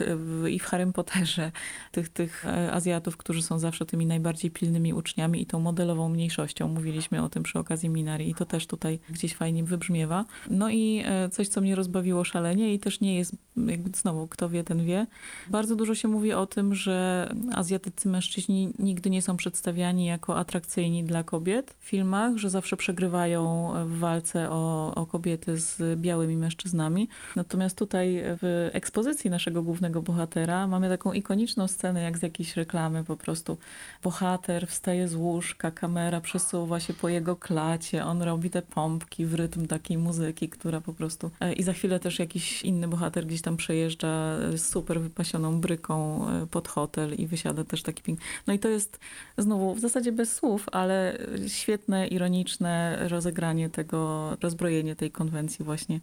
S1: i w Harry Potterze, tych, tych e, Azjatów, którzy są zawsze tymi najbardziej pilnymi uczniami i tą modelową mniejszością. Mówiliśmy o tym przy okazji Minari i to też tutaj gdzieś fajnie wybrzmiewa. No i e, coś, co mnie rozbawiło szalenie i też nie jest, jakby znowu, kto wie, ten wie, bardzo dużo się mówi o tym, że azjatycy mężczyźni nigdy nie są przedstawiani jako atrakcyjni dla kobiet w filmach, że zawsze przegrywają w walce o, o kobiety z białymi mężczyznami. Natomiast tutaj w ekspozycji naszego głównego bohatera mamy taką ikoniczną scenę, jak z jakiejś reklamy po prostu. Bohater wstaje z łóżka, kamera przesuwa się po jego klacie, on robi te pompki w rytm takiej muzyki, która po prostu... E, I za chwilę też jakiś inny bohater gdzieś tam przejeżdża super wypasioną wypasioną bryką e, pod hotel i wysiada też taki piękny. No i to jest znowu w zasadzie bez słów, ale świetne, ironiczne rozegranie tego, rozbrojenie tej konwencji właśnie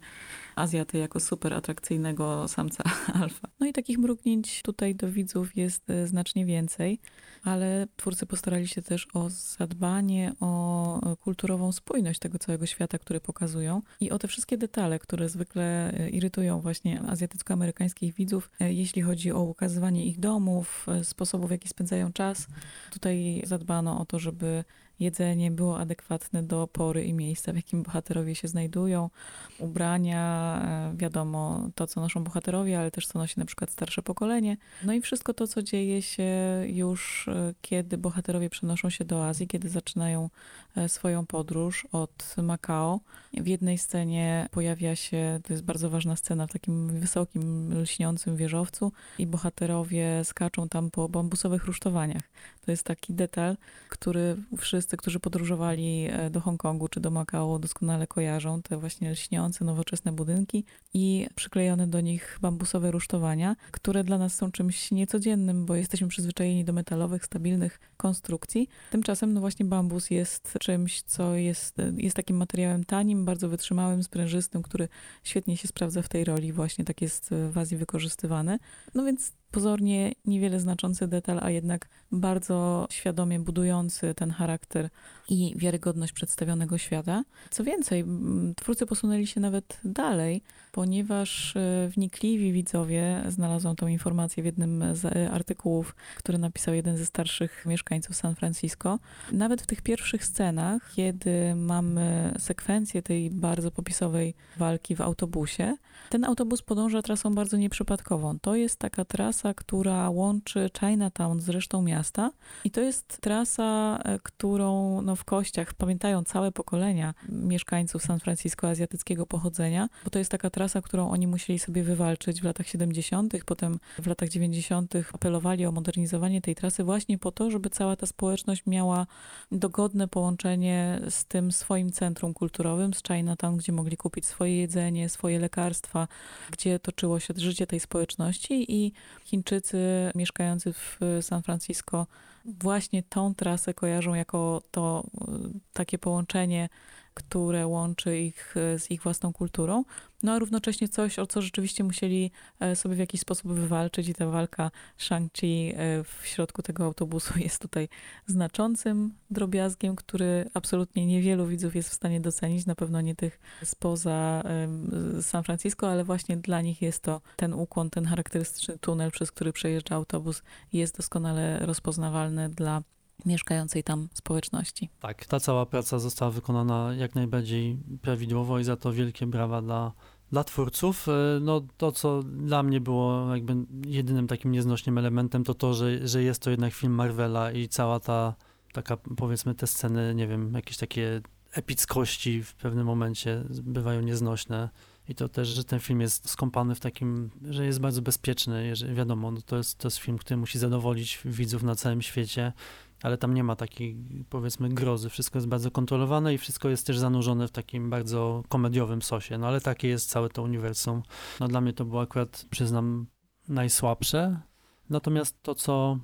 S1: Azjaty jako super atrakcyjnego samca alfa. No i takich mrugnięć tutaj do widzów jest e, znacznie więcej, ale twórcy postarali się też o zadbanie o kulturową spójność tego całego świata, który pokazują i o te wszystkie detale, które zwykle e, irytują właśnie azjatycko-amerykańskich widzów, jeśli chodzi o ukazywanie ich domów, sposobów, w jaki spędzają czas. Tutaj zadbano o to, żeby jedzenie było adekwatne do pory i miejsca, w jakim bohaterowie się znajdują. Ubrania, e, wiadomo, to co noszą bohaterowie, ale też co nosi na przykład starsze pokolenie. No i wszystko to, co dzieje się już, e, kiedy bohaterowie przenoszą się do Azji, kiedy zaczynają e, swoją podróż od Makao. W jednej scenie pojawia się, to jest bardzo ważna scena, w takim wysokim, lśniącym wieżowcu i bohaterowie skaczą tam po bambusowych rusztowaniach. To jest taki detal, który wszyscy, którzy podróżowali e, do Hongkongu czy do Makao, doskonale kojarzą. Te właśnie lśniące, nowoczesne budynki i przyklejone do nich bambusowe rusztowania, które dla nas są czymś niecodziennym, bo jesteśmy przyzwyczajeni do metalowych, stabilnych konstrukcji. Tymczasem, no właśnie, bambus jest czymś, co jest, jest takim materiałem tanim, bardzo wytrzymałym, sprężystym, który świetnie się sprawdza w tej roli. Właśnie tak jest w Azji wykorzystywany. No więc pozornie niewiele znaczący detal, a jednak bardzo świadomie budujący ten charakter i wiarygodność przedstawionego świata. Co więcej, twórcy posunęli się nawet dalej, ponieważ e, wnikliwi widzowie znalazłam tą informację w jednym z e, artykułów, który napisał jeden ze starszych mieszkańców San Francisco. Nawet w tych pierwszych scenach, kiedy mamy sekwencję tej bardzo popisowej walki w autobusie, ten autobus podąża trasą bardzo nieprzypadkową. To jest taka trasa, która łączy Chinatown z resztą miasta i to jest trasa, e, którą no, w kościach pamiętają całe pokolenia mieszkańców San Francisco azjatyckiego pochodzenia, bo to jest taka trasa, którą oni musieli sobie wywalczyć w latach 70., potem w latach 90. apelowali o modernizowanie tej trasy właśnie po to, żeby cała ta społeczność miała dogodne połączenie z tym swoim centrum kulturowym, z Chinatown, gdzie mogli kupić swoje jedzenie, swoje lekarstwa, gdzie toczyło się życie tej społeczności i Chińczycy mieszkający w San Francisco właśnie tą trasę kojarzą jako to takie połączenie które łączy ich e, z ich własną kulturą, no a równocześnie coś, o co rzeczywiście musieli e, sobie w jakiś sposób wywalczyć i ta walka Shang-Chi e, w środku tego autobusu jest tutaj znaczącym drobiazgiem, który absolutnie niewielu widzów jest w stanie docenić, na pewno nie tych spoza San Francisco, ale właśnie dla nich jest to ten ukłon, ten charakterystyczny tunel, przez który przejeżdża autobus jest doskonale rozpoznawalny dla mieszkającej tam społeczności.
S2: Tak, ta cała praca została wykonana jak najbardziej prawidłowo i za to wielkie brawa dla Dla twórców, e, no to co dla mnie było jakby jedynym takim nieznośnym elementem, to to, że, że jest to jednak film Marvela i cała ta taka powiedzmy te sceny, nie wiem, jakieś takie epickości w pewnym momencie bywają nieznośne. I to też, że ten film jest skąpany w takim, że jest bardzo bezpieczny. Jeżeli, wiadomo, no to, jest, to jest film, który musi zadowolić widzów na całym świecie, ale tam nie ma takiej, powiedzmy, grozy. Wszystko jest bardzo kontrolowane i wszystko jest też zanurzone w takim bardzo komediowym sosie. No ale takie jest całe to uniwersum. No dla mnie to było akurat, przyznam, najsłabsze. Natomiast to, co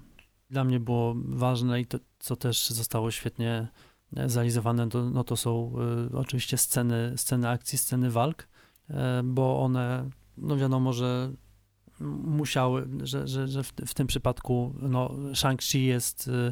S2: dla mnie było ważne i to, co też zostało świetnie e, zrealizowane, to, no to są y, oczywiście sceny, sceny akcji, sceny walk, y, bo one, no wiadomo, że musiały, że, że, że w, w tym przypadku no, Shang-Chi jest y,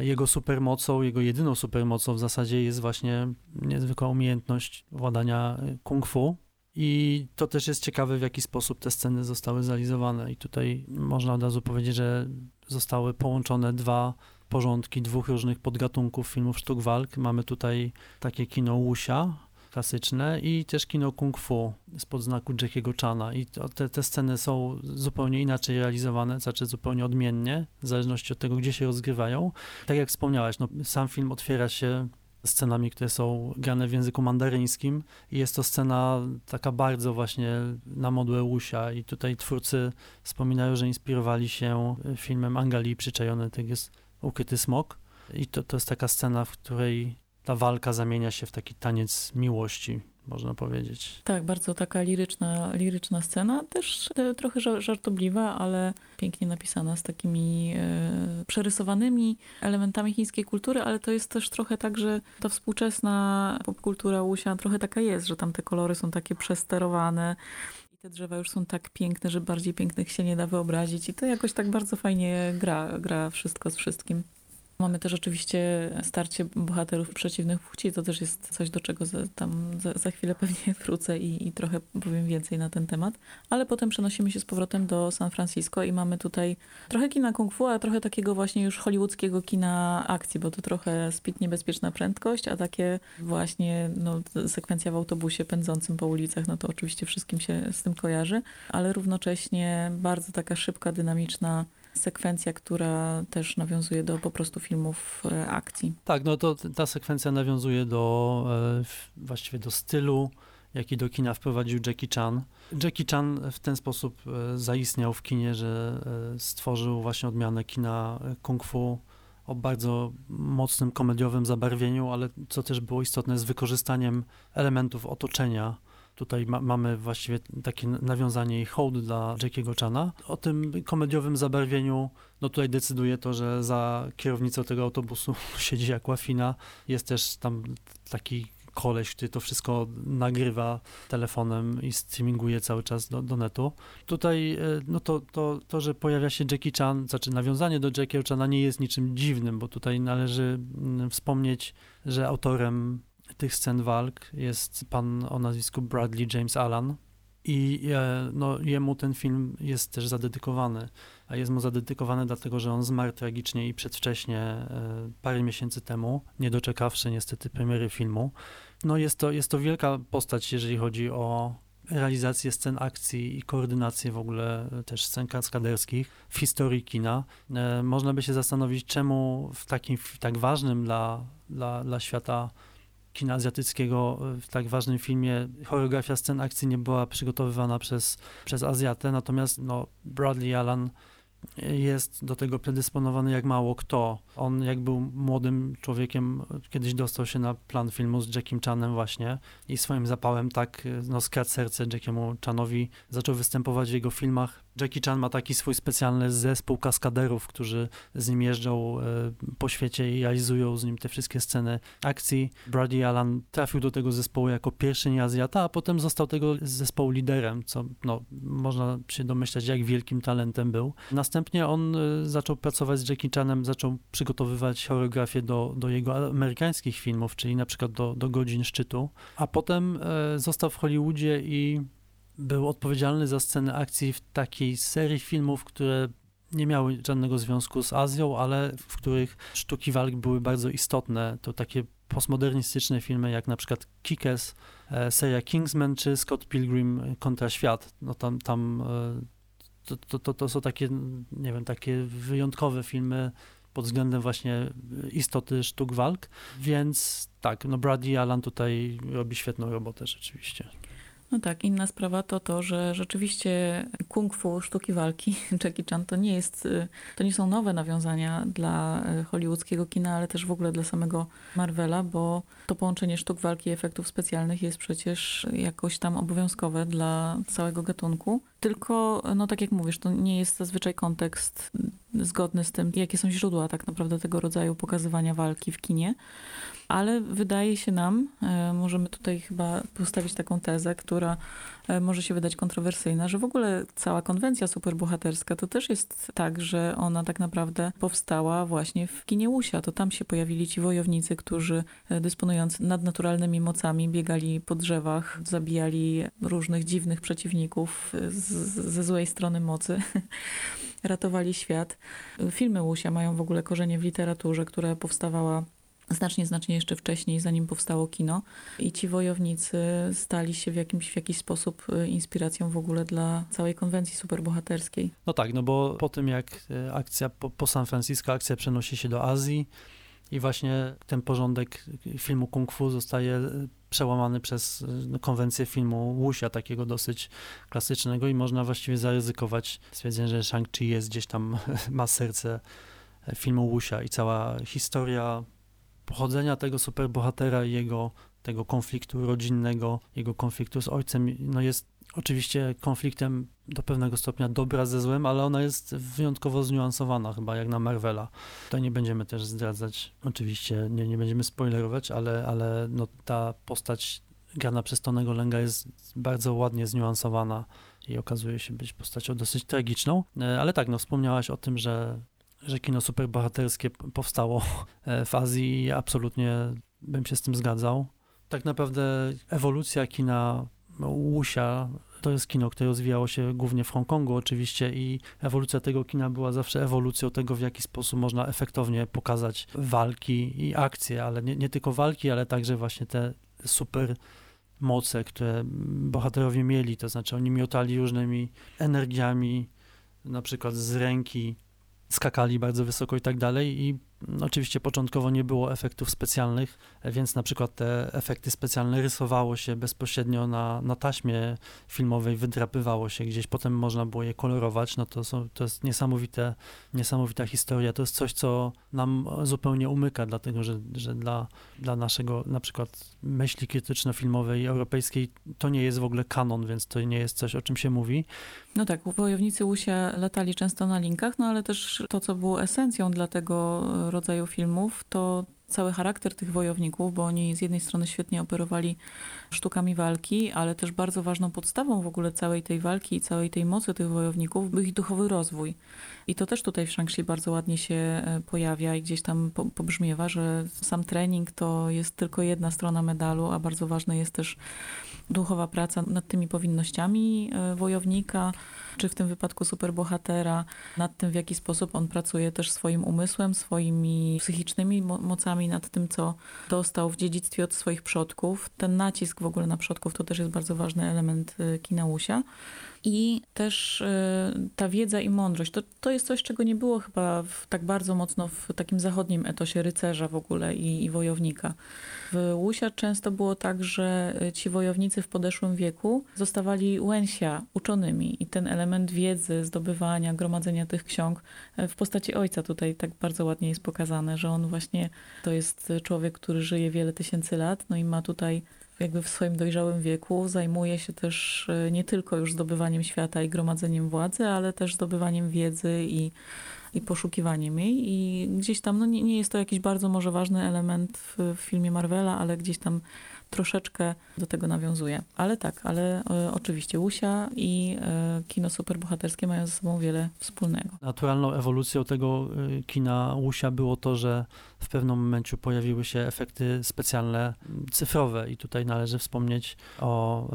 S2: jego supermocą, jego jedyną supermocą w zasadzie jest właśnie niezwykła umiejętność władania kung fu. I to też jest ciekawe, w jaki sposób te sceny zostały zrealizowane. I tutaj można od razu powiedzieć, że zostały połączone dwa porządki dwóch różnych podgatunków filmów sztuk walk. Mamy tutaj takie kino Wuxia, klasyczne i też kino kung fu spod znaku Jackiego Chana. I te, te sceny są zupełnie inaczej realizowane, znaczy zupełnie odmiennie, w zależności od tego, gdzie się rozgrywają. Tak jak wspomniałeś, no, sam film otwiera się scenami, które są grane w języku mandaryńskim i jest to scena taka bardzo właśnie na modłę Łusia. I tutaj twórcy wspominają, że inspirowali się filmem Angali Przyczajony tak jest ukryty smok i to, to jest taka scena, w której ta walka zamienia się w taki taniec miłości, można powiedzieć.
S1: Tak, bardzo taka liryczna, liryczna scena, też e, trochę żartobliwa, ale pięknie napisana z takimi e, przerysowanymi elementami chińskiej kultury, ale to jest też trochę tak, że ta współczesna popkultura Łusia trochę taka jest, że tam te kolory są takie przesterowane, i te drzewa już są tak piękne, że bardziej pięknych się nie da wyobrazić i to jakoś tak bardzo fajnie gra, gra wszystko z wszystkim. Mamy też oczywiście starcie bohaterów przeciwnych płci. To też jest coś, do czego za, tam za, za chwilę pewnie wrócę i, i, trochę powiem więcej na ten temat. Ale potem przenosimy się z powrotem do San Francisco i mamy tutaj trochę kina kung fu, a trochę takiego właśnie już hollywoodzkiego kina akcji, bo to trochę speed niebezpieczna prędkość, a takie właśnie no, sekwencja w autobusie pędzącym po ulicach, no to oczywiście wszystkim się z tym kojarzy, ale równocześnie bardzo taka szybka, dynamiczna sekwencja, która też nawiązuje do po prostu filmów e, akcji.
S2: Tak, no to ta sekwencja nawiązuje do e, właściwie do stylu, jaki do kina wprowadził Jackie Chan. Jackie Chan w ten sposób e, zaistniał w kinie, że stworzył właśnie odmianę kina kung fu o bardzo mocnym komediowym zabarwieniu, ale co też było istotne, z wykorzystaniem elementów otoczenia Tutaj ma, mamy właściwie takie nawiązanie i hołd dla Jackiego Chana. O tym komediowym zabarwieniu, no tutaj decyduje to, że za kierownicą tego autobusu siedzi Aquafina. Jest też tam taki koleś, który to wszystko nagrywa telefonem i streaminguje cały czas do, do netu. Tutaj e, no to, to, to, że pojawia się Jackie Chan, znaczy nawiązanie do Jackiego Chana nie jest niczym dziwnym, bo tutaj należy mm, wspomnieć, że autorem tych scen walk jest pan o nazwisku Bradley James Allen. I e, no, jemu ten film jest też zadedykowany. A jest mu zadedykowany dlatego, że on zmarł tragicznie i przedwcześnie e, parę miesięcy temu, nie doczekawszy niestety premiery filmu. No jest to, jest to wielka postać, jeżeli chodzi o realizację scen akcji i koordynację w ogóle też scen kaskaderskich w historii kina. E, można by się zastanowić, czemu w takim w tak ważnym dla, dla, dla świata kina azjatyckiego w tak ważnym filmie choreografia scen akcji nie była przygotowywana przez, przez Azjatę, natomiast no, Bradley Allen jest do tego predysponowany jak mało kto. On jak był młodym człowiekiem, kiedyś dostał się na plan filmu z Jackiem Chanem właśnie i swoim zapałem tak no, skradł serce Jackiemu Chanowi. Zaczął występować w jego filmach Jackie Chan ma taki swój specjalny zespół kaskaderów, którzy z nim jeżdżą e, po świecie i realizują z nim te wszystkie sceny akcji. Brady Allen trafił do tego zespołu jako pierwszy nieazjata, a potem został tego zespołu liderem, co no, można się domyślać, jak wielkim talentem był. Następnie on e, zaczął pracować z Jackie Chanem, zaczął przygotowywać choreografię do, do jego amerykańskich filmów, czyli na przykład do, do Godzin Szczytu, a potem e, został w Hollywoodzie i był odpowiedzialny za scenę akcji w takiej serii filmów, które nie miały żadnego związku z Azją, ale w których sztuki walk były bardzo istotne. To takie postmodernistyczne filmy, jak na przykład Kick-Ass, e, seria Kingsman czy Scott Pilgrim kontra świat. No tam, tam to, to, to, to są takie, nie wiem, takie wyjątkowe filmy pod względem właśnie istoty sztuk walk, więc tak, no Brady Allen tutaj robi świetną robotę rzeczywiście.
S1: No tak, inna sprawa to to, że rzeczywiście kung fu, sztuki walki, Jackie Chan to nie jest, y, to nie są nowe nawiązania dla y, hollywoodzkiego kina, ale też w ogóle dla samego Marvela, bo to połączenie sztuk walki i efektów specjalnych jest przecież jakoś tam obowiązkowe dla całego gatunku. Tylko, no tak jak mówisz, to nie jest zazwyczaj kontekst zgodny z tym, jakie są źródła tak naprawdę tego rodzaju pokazywania walki w kinie. Ale wydaje się nam, e, możemy tutaj chyba postawić taką tezę, która może się wydać kontrowersyjna, że w ogóle cała konwencja superbohaterska to też jest tak, że ona tak naprawdę powstała właśnie w kinie Łusia. To tam się pojawili ci wojownicy, którzy e, dysponując nadnaturalnymi mocami biegali po drzewach, zabijali różnych dziwnych przeciwników z, ze złej strony mocy. ratowali świat. Filmy Łusia mają w ogóle korzenie w literaturze, która powstawała znacznie, znacznie jeszcze wcześniej, zanim powstało kino. I ci wojownicy stali się w, jakimś, w jakiś sposób y, inspiracją w ogóle dla całej konwencji superbohaterskiej.
S2: No tak, no bo po tym jak y, akcja po, po San Francisco, akcja przenosi się do Azji i właśnie ten porządek filmu kung fu zostaje y, przełamany przez no, konwencję filmu Wuxia, takiego dosyć klasycznego i można właściwie zaryzykować stwierdzenie, że Shang-Chi jest gdzieś tam, ma serce filmu Wuxia i cała historia pochodzenia tego superbohatera i jego tego konfliktu rodzinnego, jego konfliktu z ojcem, no jest oczywiście konfliktem do pewnego stopnia dobra ze złem, ale ona jest wyjątkowo zniuansowana chyba jak na Marvela. Tutaj nie będziemy też zdradzać, oczywiście nie, nie będziemy spoilerować, ale, ale no, ta postać grana przez Tonego Lęga jest bardzo ładnie zniuansowana i okazuje się być postacią dosyć tragiczną. E, ale tak, no wspomniałaś o tym, że że kino superbohaterskie powstało e, w Azji i absolutnie bym się z tym zgadzał. Tak naprawdę ewolucja kina Łusia to jest kino, które rozwijało się głównie w Hongkongu oczywiście i ewolucja tego kina była zawsze ewolucją tego, w jaki sposób można efektownie pokazać walki i akcje, ale nie, nie tylko walki, ale także właśnie te super moce, które bohaterowie mieli, to znaczy oni miotali różnymi energiami, na przykład z ręki skakali bardzo wysoko i tak dalej i Oczywiście początkowo nie było efektów specjalnych, więc na przykład te efekty specjalne rysowało się bezpośrednio na, na taśmie filmowej, wydrapywało się gdzieś, potem można było je kolorować. No to, są, to jest niesamowite, niesamowita historia. To jest coś, co nam zupełnie umyka, dlatego że, że dla, dla naszego na przykład myśli krytyczno-filmowej europejskiej to nie jest w ogóle kanon, więc to nie jest coś, o czym się mówi.
S1: No tak, wojownicy Łusia latali często na linkach, no ale też to, co było esencją dla tego rodzaju filmów, to cały charakter tych wojowników, bo oni z jednej strony świetnie operowali sztukami walki, ale też bardzo ważną podstawą w ogóle całej tej walki i całej tej mocy tych wojowników był ich duchowy rozwój. I to też tutaj w Shang-Chi bardzo ładnie się e, pojawia i gdzieś tam pobrzmiewa, że sam trening to jest tylko jedna strona medalu, a bardzo ważne jest też duchowa praca nad tymi powinnościami e, wojownika, czy w tym wypadku superbohatera, nad tym, w jaki sposób on pracuje też swoim umysłem, swoimi psychicznymi mocami, nad tym, co dostał w dziedzictwie od swoich przodków. Ten nacisk w ogóle na przodków to też jest bardzo ważny element e, kina Łusia. I też y, ta wiedza i mądrość, to, to jest coś, czego nie było chyba w, tak bardzo mocno w takim zachodnim etosie rycerza w ogóle i, i wojownika. W Łusia często było tak, że y, ci wojownicy w podeszłym wieku zostawali łęsia uczonymi i ten element wiedzy, zdobywania, gromadzenia tych ksiąg y, w postaci ojca tutaj tak bardzo ładnie jest pokazane, że on właśnie to jest człowiek, który żyje wiele tysięcy lat, no i ma tutaj jakby w swoim dojrzałym wieku zajmuje się też e, nie tylko już zdobywaniem świata i gromadzeniem władzy, ale też zdobywaniem wiedzy i, i poszukiwaniem jej. I gdzieś tam, no nie, nie jest to jakiś bardzo może ważny element w, w filmie Marvela, ale gdzieś tam troszeczkę do tego nawiązuje. Ale tak, ale e, oczywiście Łusia i e, kino superbohaterskie mają ze sobą wiele wspólnego.
S2: Naturalną ewolucją tego e, kina Łusia było to, że w pewnym momencie pojawiły się efekty specjalne cyfrowe i tutaj należy wspomnieć o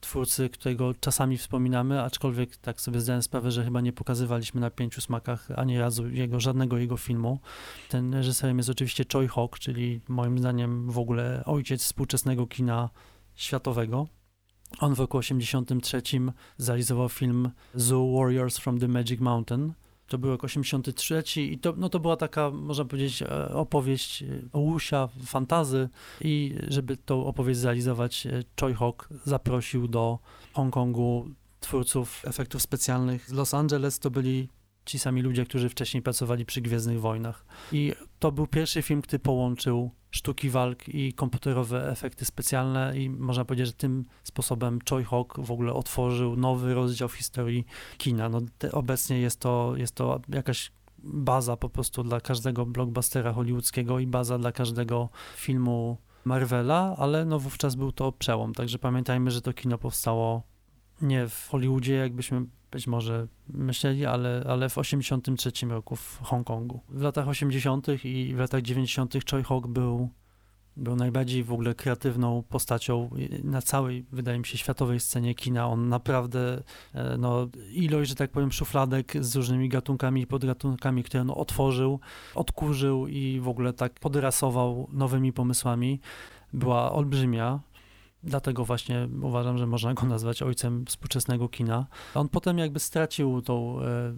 S2: twórcy, którego czasami wspominamy, aczkolwiek tak sobie zdałem sprawę, że chyba nie pokazywaliśmy na pięciu smakach ani razu jego, żadnego jego filmu. Ten reżyserem jest oczywiście Choi Hawk, czyli moim zdaniem w ogóle ojciec współczesnego kina światowego. On w roku 83 zrealizował film Zoo Warriors from the Magic Mountain. To był rok 83 i to, no to była taka, można powiedzieć, e, opowieść łusia, fantazy i żeby tą opowieść zrealizować, e, Choi Hawk zaprosił do Hongkongu twórców efektów specjalnych z Los Angeles. To byli ci sami ludzie, którzy wcześniej pracowali przy Gwiezdnych Wojnach. I to był pierwszy film, który połączył sztuki walk i komputerowe efekty specjalne i można powiedzieć, że tym sposobem Choi Hawk w ogóle otworzył nowy rozdział w historii kina. No, te, obecnie jest to, jest to jakaś baza po prostu dla każdego blockbustera hollywoodzkiego i baza dla każdego filmu Marvela, ale no wówczas był to przełom, także pamiętajmy, że to kino powstało nie w Hollywoodzie, jakbyśmy być może myśleli, ale, ale w 83 roku w Hongkongu. W latach 80. i w latach 90. Choi Hawk był, był najbardziej w ogóle kreatywną postacią na całej, wydaje mi się, światowej scenie kina. On naprawdę, e, no, ilość, że tak powiem, szufladek z różnymi gatunkami i podgatunkami, które on otworzył, odkurzył i w ogóle tak podrasował nowymi pomysłami, była olbrzymia. Dlatego właśnie uważam, że można go nazwać ojcem współczesnego kina. On potem jakby stracił tą, e,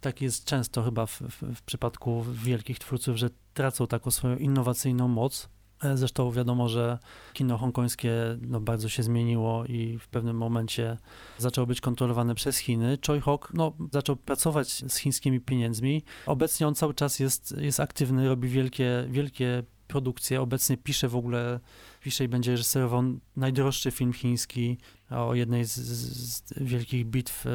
S2: tak jest często chyba w, w, w przypadku wielkich twórców, że tracą taką swoją innowacyjną moc. E, zresztą wiadomo, że kino hongkońskie no, bardzo się zmieniło i w pewnym momencie zaczęło być kontrolowane przez Chiny. Choi Hawk no, zaczął pracować z chińskimi pieniędzmi. Obecnie on cały czas jest, jest aktywny, robi wielkie, wielkie produkcje. Obecnie pisze w ogóle pisze i będzie reżyserował najdroższy film chiński o jednej z, z wielkich bitw e,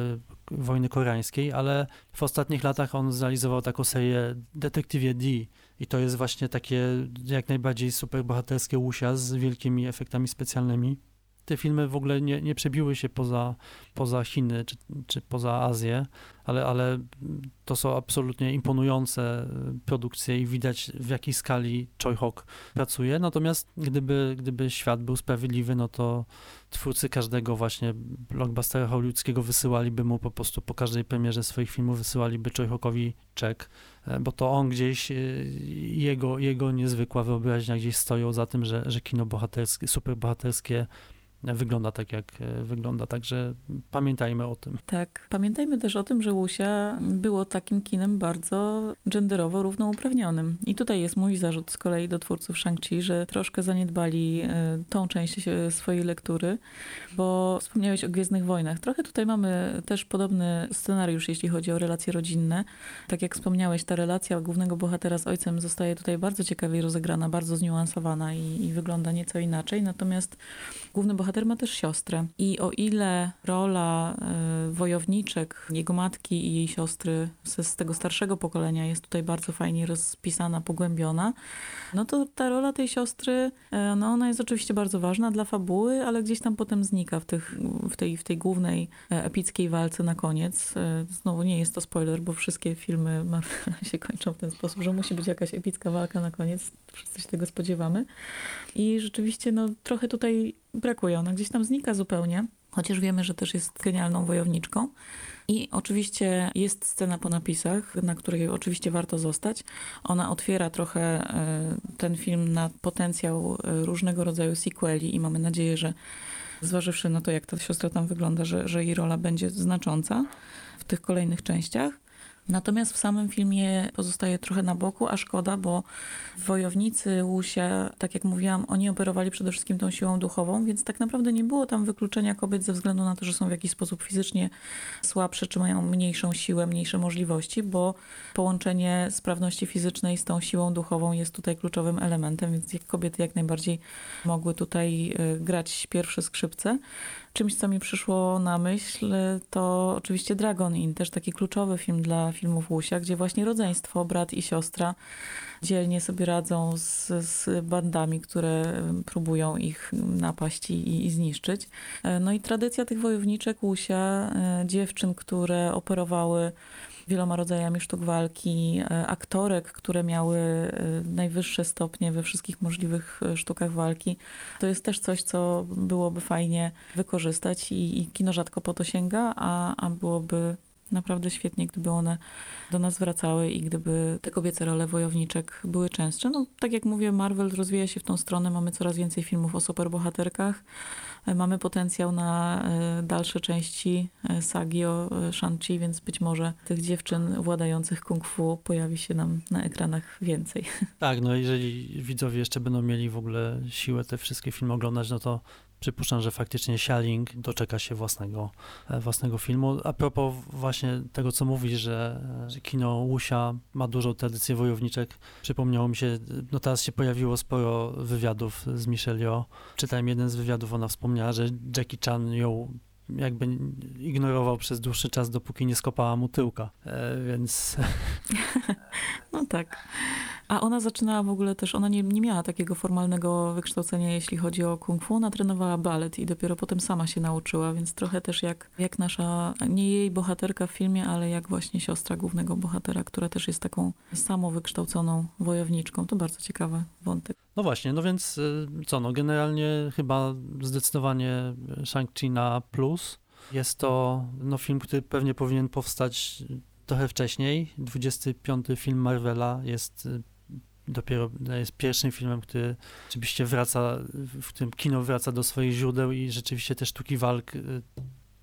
S2: wojny koreańskiej, ale w ostatnich latach on zrealizował taką serię Detektywie D i to jest właśnie takie jak najbardziej superbohaterskie łusia z wielkimi efektami specjalnymi te filmy w ogóle nie, nie przebiły się poza, poza Chiny czy, czy poza Azję, ale, ale to są absolutnie imponujące produkcje i widać w jakiej skali Choi Hawk pracuje. Natomiast gdyby, gdyby świat był sprawiedliwy, no to twórcy każdego właśnie blockbustera hollywoodzkiego wysyłaliby mu po prostu po każdej premierze swoich filmów wysyłaliby Choi Hawkowi czek, e, bo to on gdzieś, e, jego, jego niezwykła wyobraźnia gdzieś stoją za tym, że, że kino bohaterskie, superbohaterskie wygląda tak, jak e, wygląda. Także pamiętajmy o tym.
S1: Tak. Pamiętajmy też o tym, że Łusia było takim kinem bardzo genderowo równouprawnionym. I tutaj jest mój zarzut z kolei do twórców Shang-Chi, że troszkę zaniedbali e, tą część swojej lektury, bo wspomniałeś o Gwiezdnych Wojnach. Trochę tutaj mamy też podobny scenariusz, jeśli chodzi o relacje rodzinne. Tak jak wspomniałeś, ta relacja głównego bohatera z ojcem zostaje tutaj bardzo ciekawie rozegrana, bardzo zniuansowana i, i wygląda nieco inaczej. Natomiast główny bohater bohater ma też siostrę. I o ile rola y, wojowniczek, jego matki i jej siostry z, tego starszego pokolenia jest tutaj bardzo fajnie rozpisana, pogłębiona, no to ta rola tej siostry, y, no ona jest oczywiście bardzo ważna dla fabuły, ale gdzieś tam potem znika w, tych, w, tej, w tej głównej epickiej walce na koniec. Znowu nie jest to spoiler, bo wszystkie filmy się kończą w ten sposób, że musi być jakaś epicka walka na koniec. Wszyscy się tego spodziewamy. I rzeczywiście no, trochę tutaj brakuje. Ona gdzieś tam znika zupełnie, chociaż wiemy, że też jest genialną wojowniczką. I oczywiście jest scena po napisach, na której oczywiście warto zostać. Ona otwiera trochę e, ten film na potencjał e, różnego rodzaju sequeli i mamy nadzieję, że zważywszy na to, jak ta siostra tam wygląda, że, że jej rola będzie znacząca w tych kolejnych częściach. Natomiast w samym filmie pozostaje trochę na boku, a szkoda, bo wojownicy Łusia, tak jak mówiłam, oni operowali przede wszystkim tą siłą duchową, więc tak naprawdę nie było tam wykluczenia kobiet ze względu na to, że są w jakiś sposób fizycznie słabsze, czy mają mniejszą siłę, mniejsze możliwości, bo połączenie sprawności fizycznej z tą siłą duchową jest tutaj kluczowym elementem, więc kobiety jak najbardziej mogły tutaj y, grać pierwsze skrzypce. Czymś, co mi przyszło na myśl, to oczywiście Dragon Inn, też taki kluczowy film dla filmów Łusia, gdzie właśnie rodzeństwo, brat i siostra dzielnie sobie radzą z, z bandami, które próbują ich napaść i, i zniszczyć. No i tradycja tych wojowniczek Łusia, e, dziewczyn, które operowały wieloma rodzajami sztuk walki, e, aktorek, które miały e, najwyższe stopnie we wszystkich możliwych e, sztukach walki. To jest też coś, co byłoby fajnie wykorzystać i, i kino rzadko po to sięga, a, a byłoby naprawdę świetnie, gdyby one do nas wracały i gdyby te kobiece role wojowniczek były częstsze. No, tak jak mówię, Marvel rozwija się w tą stronę, mamy coraz więcej filmów o superbohaterkach, mamy potencjał na e, dalsze części e, sagi o e, Shang-Chi, więc być może tych dziewczyn władających kung fu pojawi się nam na ekranach więcej.
S2: Tak, no jeżeli widzowie jeszcze będą mieli w ogóle siłę te wszystkie filmy oglądać, no to przypuszczam, że faktycznie Xialing doczeka się własnego, własnego filmu. A propos właśnie tego, co mówisz, że, że kino Łusia ma dużą tradycję wojowniczek, przypomniało mi się, no teraz się pojawiło sporo wywiadów z Michelle Yeoh. Czytałem jeden z wywiadów, ona wspomniała, że Jackie Chan ją jakby ignorował przez dłuższy czas, dopóki nie skopała mu tyłka, e, więc...
S1: No tak. A ona zaczynała w ogóle też, ona nie, nie miała takiego formalnego wykształcenia, jeśli chodzi o kung fu. Ona trenowała balet i dopiero potem sama się nauczyła, więc trochę też jak, jak nasza, nie jej bohaterka w filmie, ale jak właśnie siostra głównego bohatera, która też jest taką samowykształconą wojowniczką. To bardzo ciekawy wątek.
S2: No właśnie, no więc y, co, no generalnie chyba zdecydowanie Shang-Chi na plus. Jest to no, film, który pewnie powinien powstać trochę wcześniej. 25 film Marvela jest y, dopiero jest pierwszym filmem, który rzeczywiście wraca, w którym kino wraca do swoich źródeł i rzeczywiście te sztuki walk y,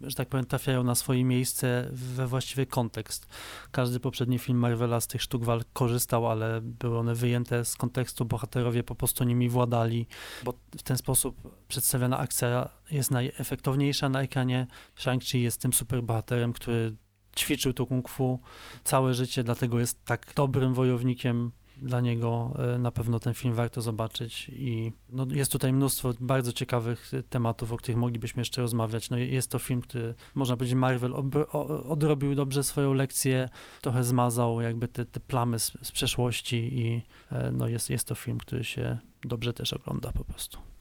S2: że tak powiem, trafiają na swoje miejsce we właściwy kontekst. Każdy poprzedni film Marvela z tych sztuk walk korzystał, ale były one wyjęte z kontekstu, bohaterowie po prostu nimi władali, bo w ten sposób przedstawiona akcja jest najefektowniejsza na ekranie. Shang-Chi jest tym superbohaterem, który ćwiczył to kung fu całe życie, dlatego jest tak dobrym wojownikiem dla niego e, na pewno ten film warto zobaczyć i no, jest tutaj mnóstwo bardzo ciekawych tematów, o których moglibyśmy jeszcze rozmawiać. No, jest to film, który można powiedzieć Marvel odrobił dobrze swoją lekcję, trochę zmazał jakby te, te plamy z, z przeszłości i e, no, jest, jest to film, który się dobrze też ogląda po prostu.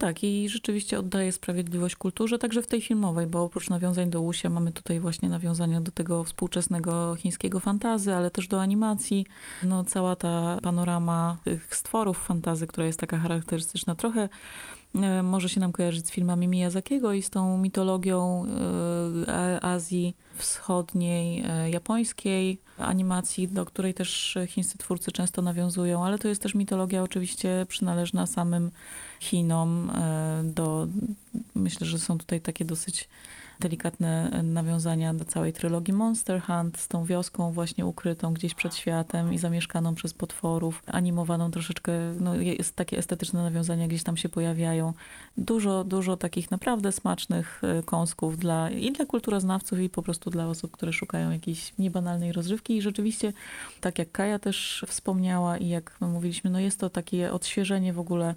S1: Tak, i rzeczywiście oddaje sprawiedliwość kulturze, także w tej filmowej, bo oprócz nawiązań do Łusia mamy tutaj właśnie nawiązania do tego współczesnego chińskiego fantazy, ale też do animacji. No, cała ta panorama tych stworów fantazy, która jest taka charakterystyczna, trochę e, może się nam kojarzyć z filmami Miyazakiego i z tą mitologią e, Azji Wschodniej, e, japońskiej, animacji, do której też chińscy twórcy często nawiązują, ale to jest też mitologia oczywiście przynależna samym Chinom. E, do, myślę, że są tutaj takie dosyć delikatne nawiązania do całej trylogii Monster Hunt z tą wioską właśnie ukrytą gdzieś przed światem i zamieszkaną przez potworów, animowaną troszeczkę, no jest takie estetyczne nawiązania gdzieś tam się pojawiają. Dużo, dużo takich naprawdę smacznych e, kąsków dla, i dla kulturoznawców i po prostu dla osób, które szukają jakiejś niebanalnej rozrywki i rzeczywiście, tak jak Kaja też wspomniała i jak mówiliśmy, no jest to takie odświeżenie w ogóle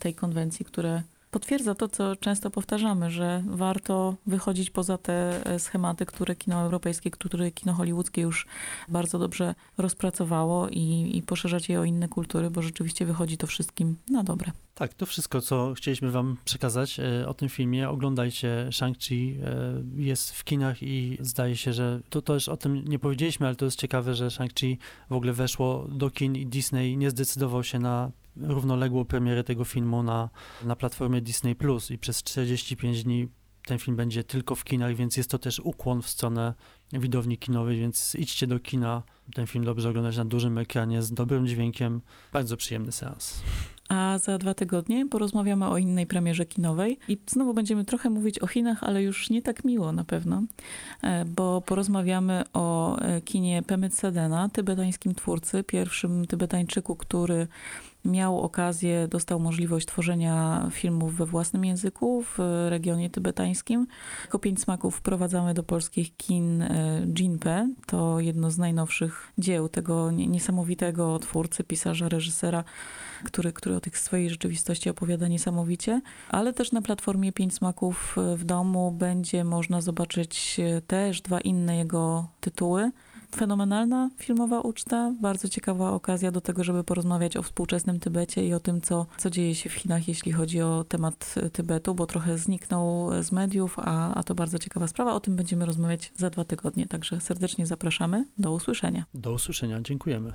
S1: tej konwencji, które potwierdza to, co często powtarzamy, że warto wychodzić poza te e, schematy, które kino europejskie, które kino hollywoodzkie już bardzo dobrze rozpracowało i, i poszerzać je o inne kultury, bo rzeczywiście wychodzi to wszystkim na dobre.
S2: Tak, to wszystko, co chcieliśmy wam przekazać e, o tym filmie. Oglądajcie Shang-Chi, e, jest w kinach i zdaje się, że to też o tym nie powiedzieliśmy, ale to jest ciekawe, że Shang-Chi w ogóle weszło do kin i Disney nie zdecydował się na równoległą premierę tego filmu na, na platformie Disney Plus i przez 45 dni ten film będzie tylko w kinach, więc jest to też ukłon w stronę widowni kinowej, więc idźcie do kina. Ten film dobrze oglądać na dużym ekranie z dobrym dźwiękiem. Bardzo przyjemny seans.
S1: A za dwa tygodnie porozmawiamy o innej premierze kinowej i znowu będziemy trochę mówić o Chinach, ale już nie tak miło na pewno, e, bo porozmawiamy o e, kinie Pemyt Sedena, tybetańskim twórcy, pierwszym Tybetańczyku, który miał okazję, dostał możliwość tworzenia filmów we własnym języku w regionie tybetańskim. Jako pięć smaków wprowadzamy do polskich kin e, Jinpe. To jedno z najnowszych dzieł tego niesamowitego twórcy, pisarza, reżysera, który, który o tych swojej rzeczywistości opowiada niesamowicie. Ale też na platformie Pięć Smaków w domu będzie można zobaczyć e, też dwa inne jego tytuły. Fenomenalna filmowa uczta, bardzo ciekawa okazja do tego, żeby porozmawiać o współczesnym Tybecie i o tym, co, co dzieje się w Chinach, jeśli chodzi o temat Tybetu, bo trochę zniknął z mediów, a, a to bardzo ciekawa sprawa. O tym będziemy rozmawiać za dwa tygodnie, także serdecznie zapraszamy. Do usłyszenia.
S2: Do usłyszenia. Dziękujemy.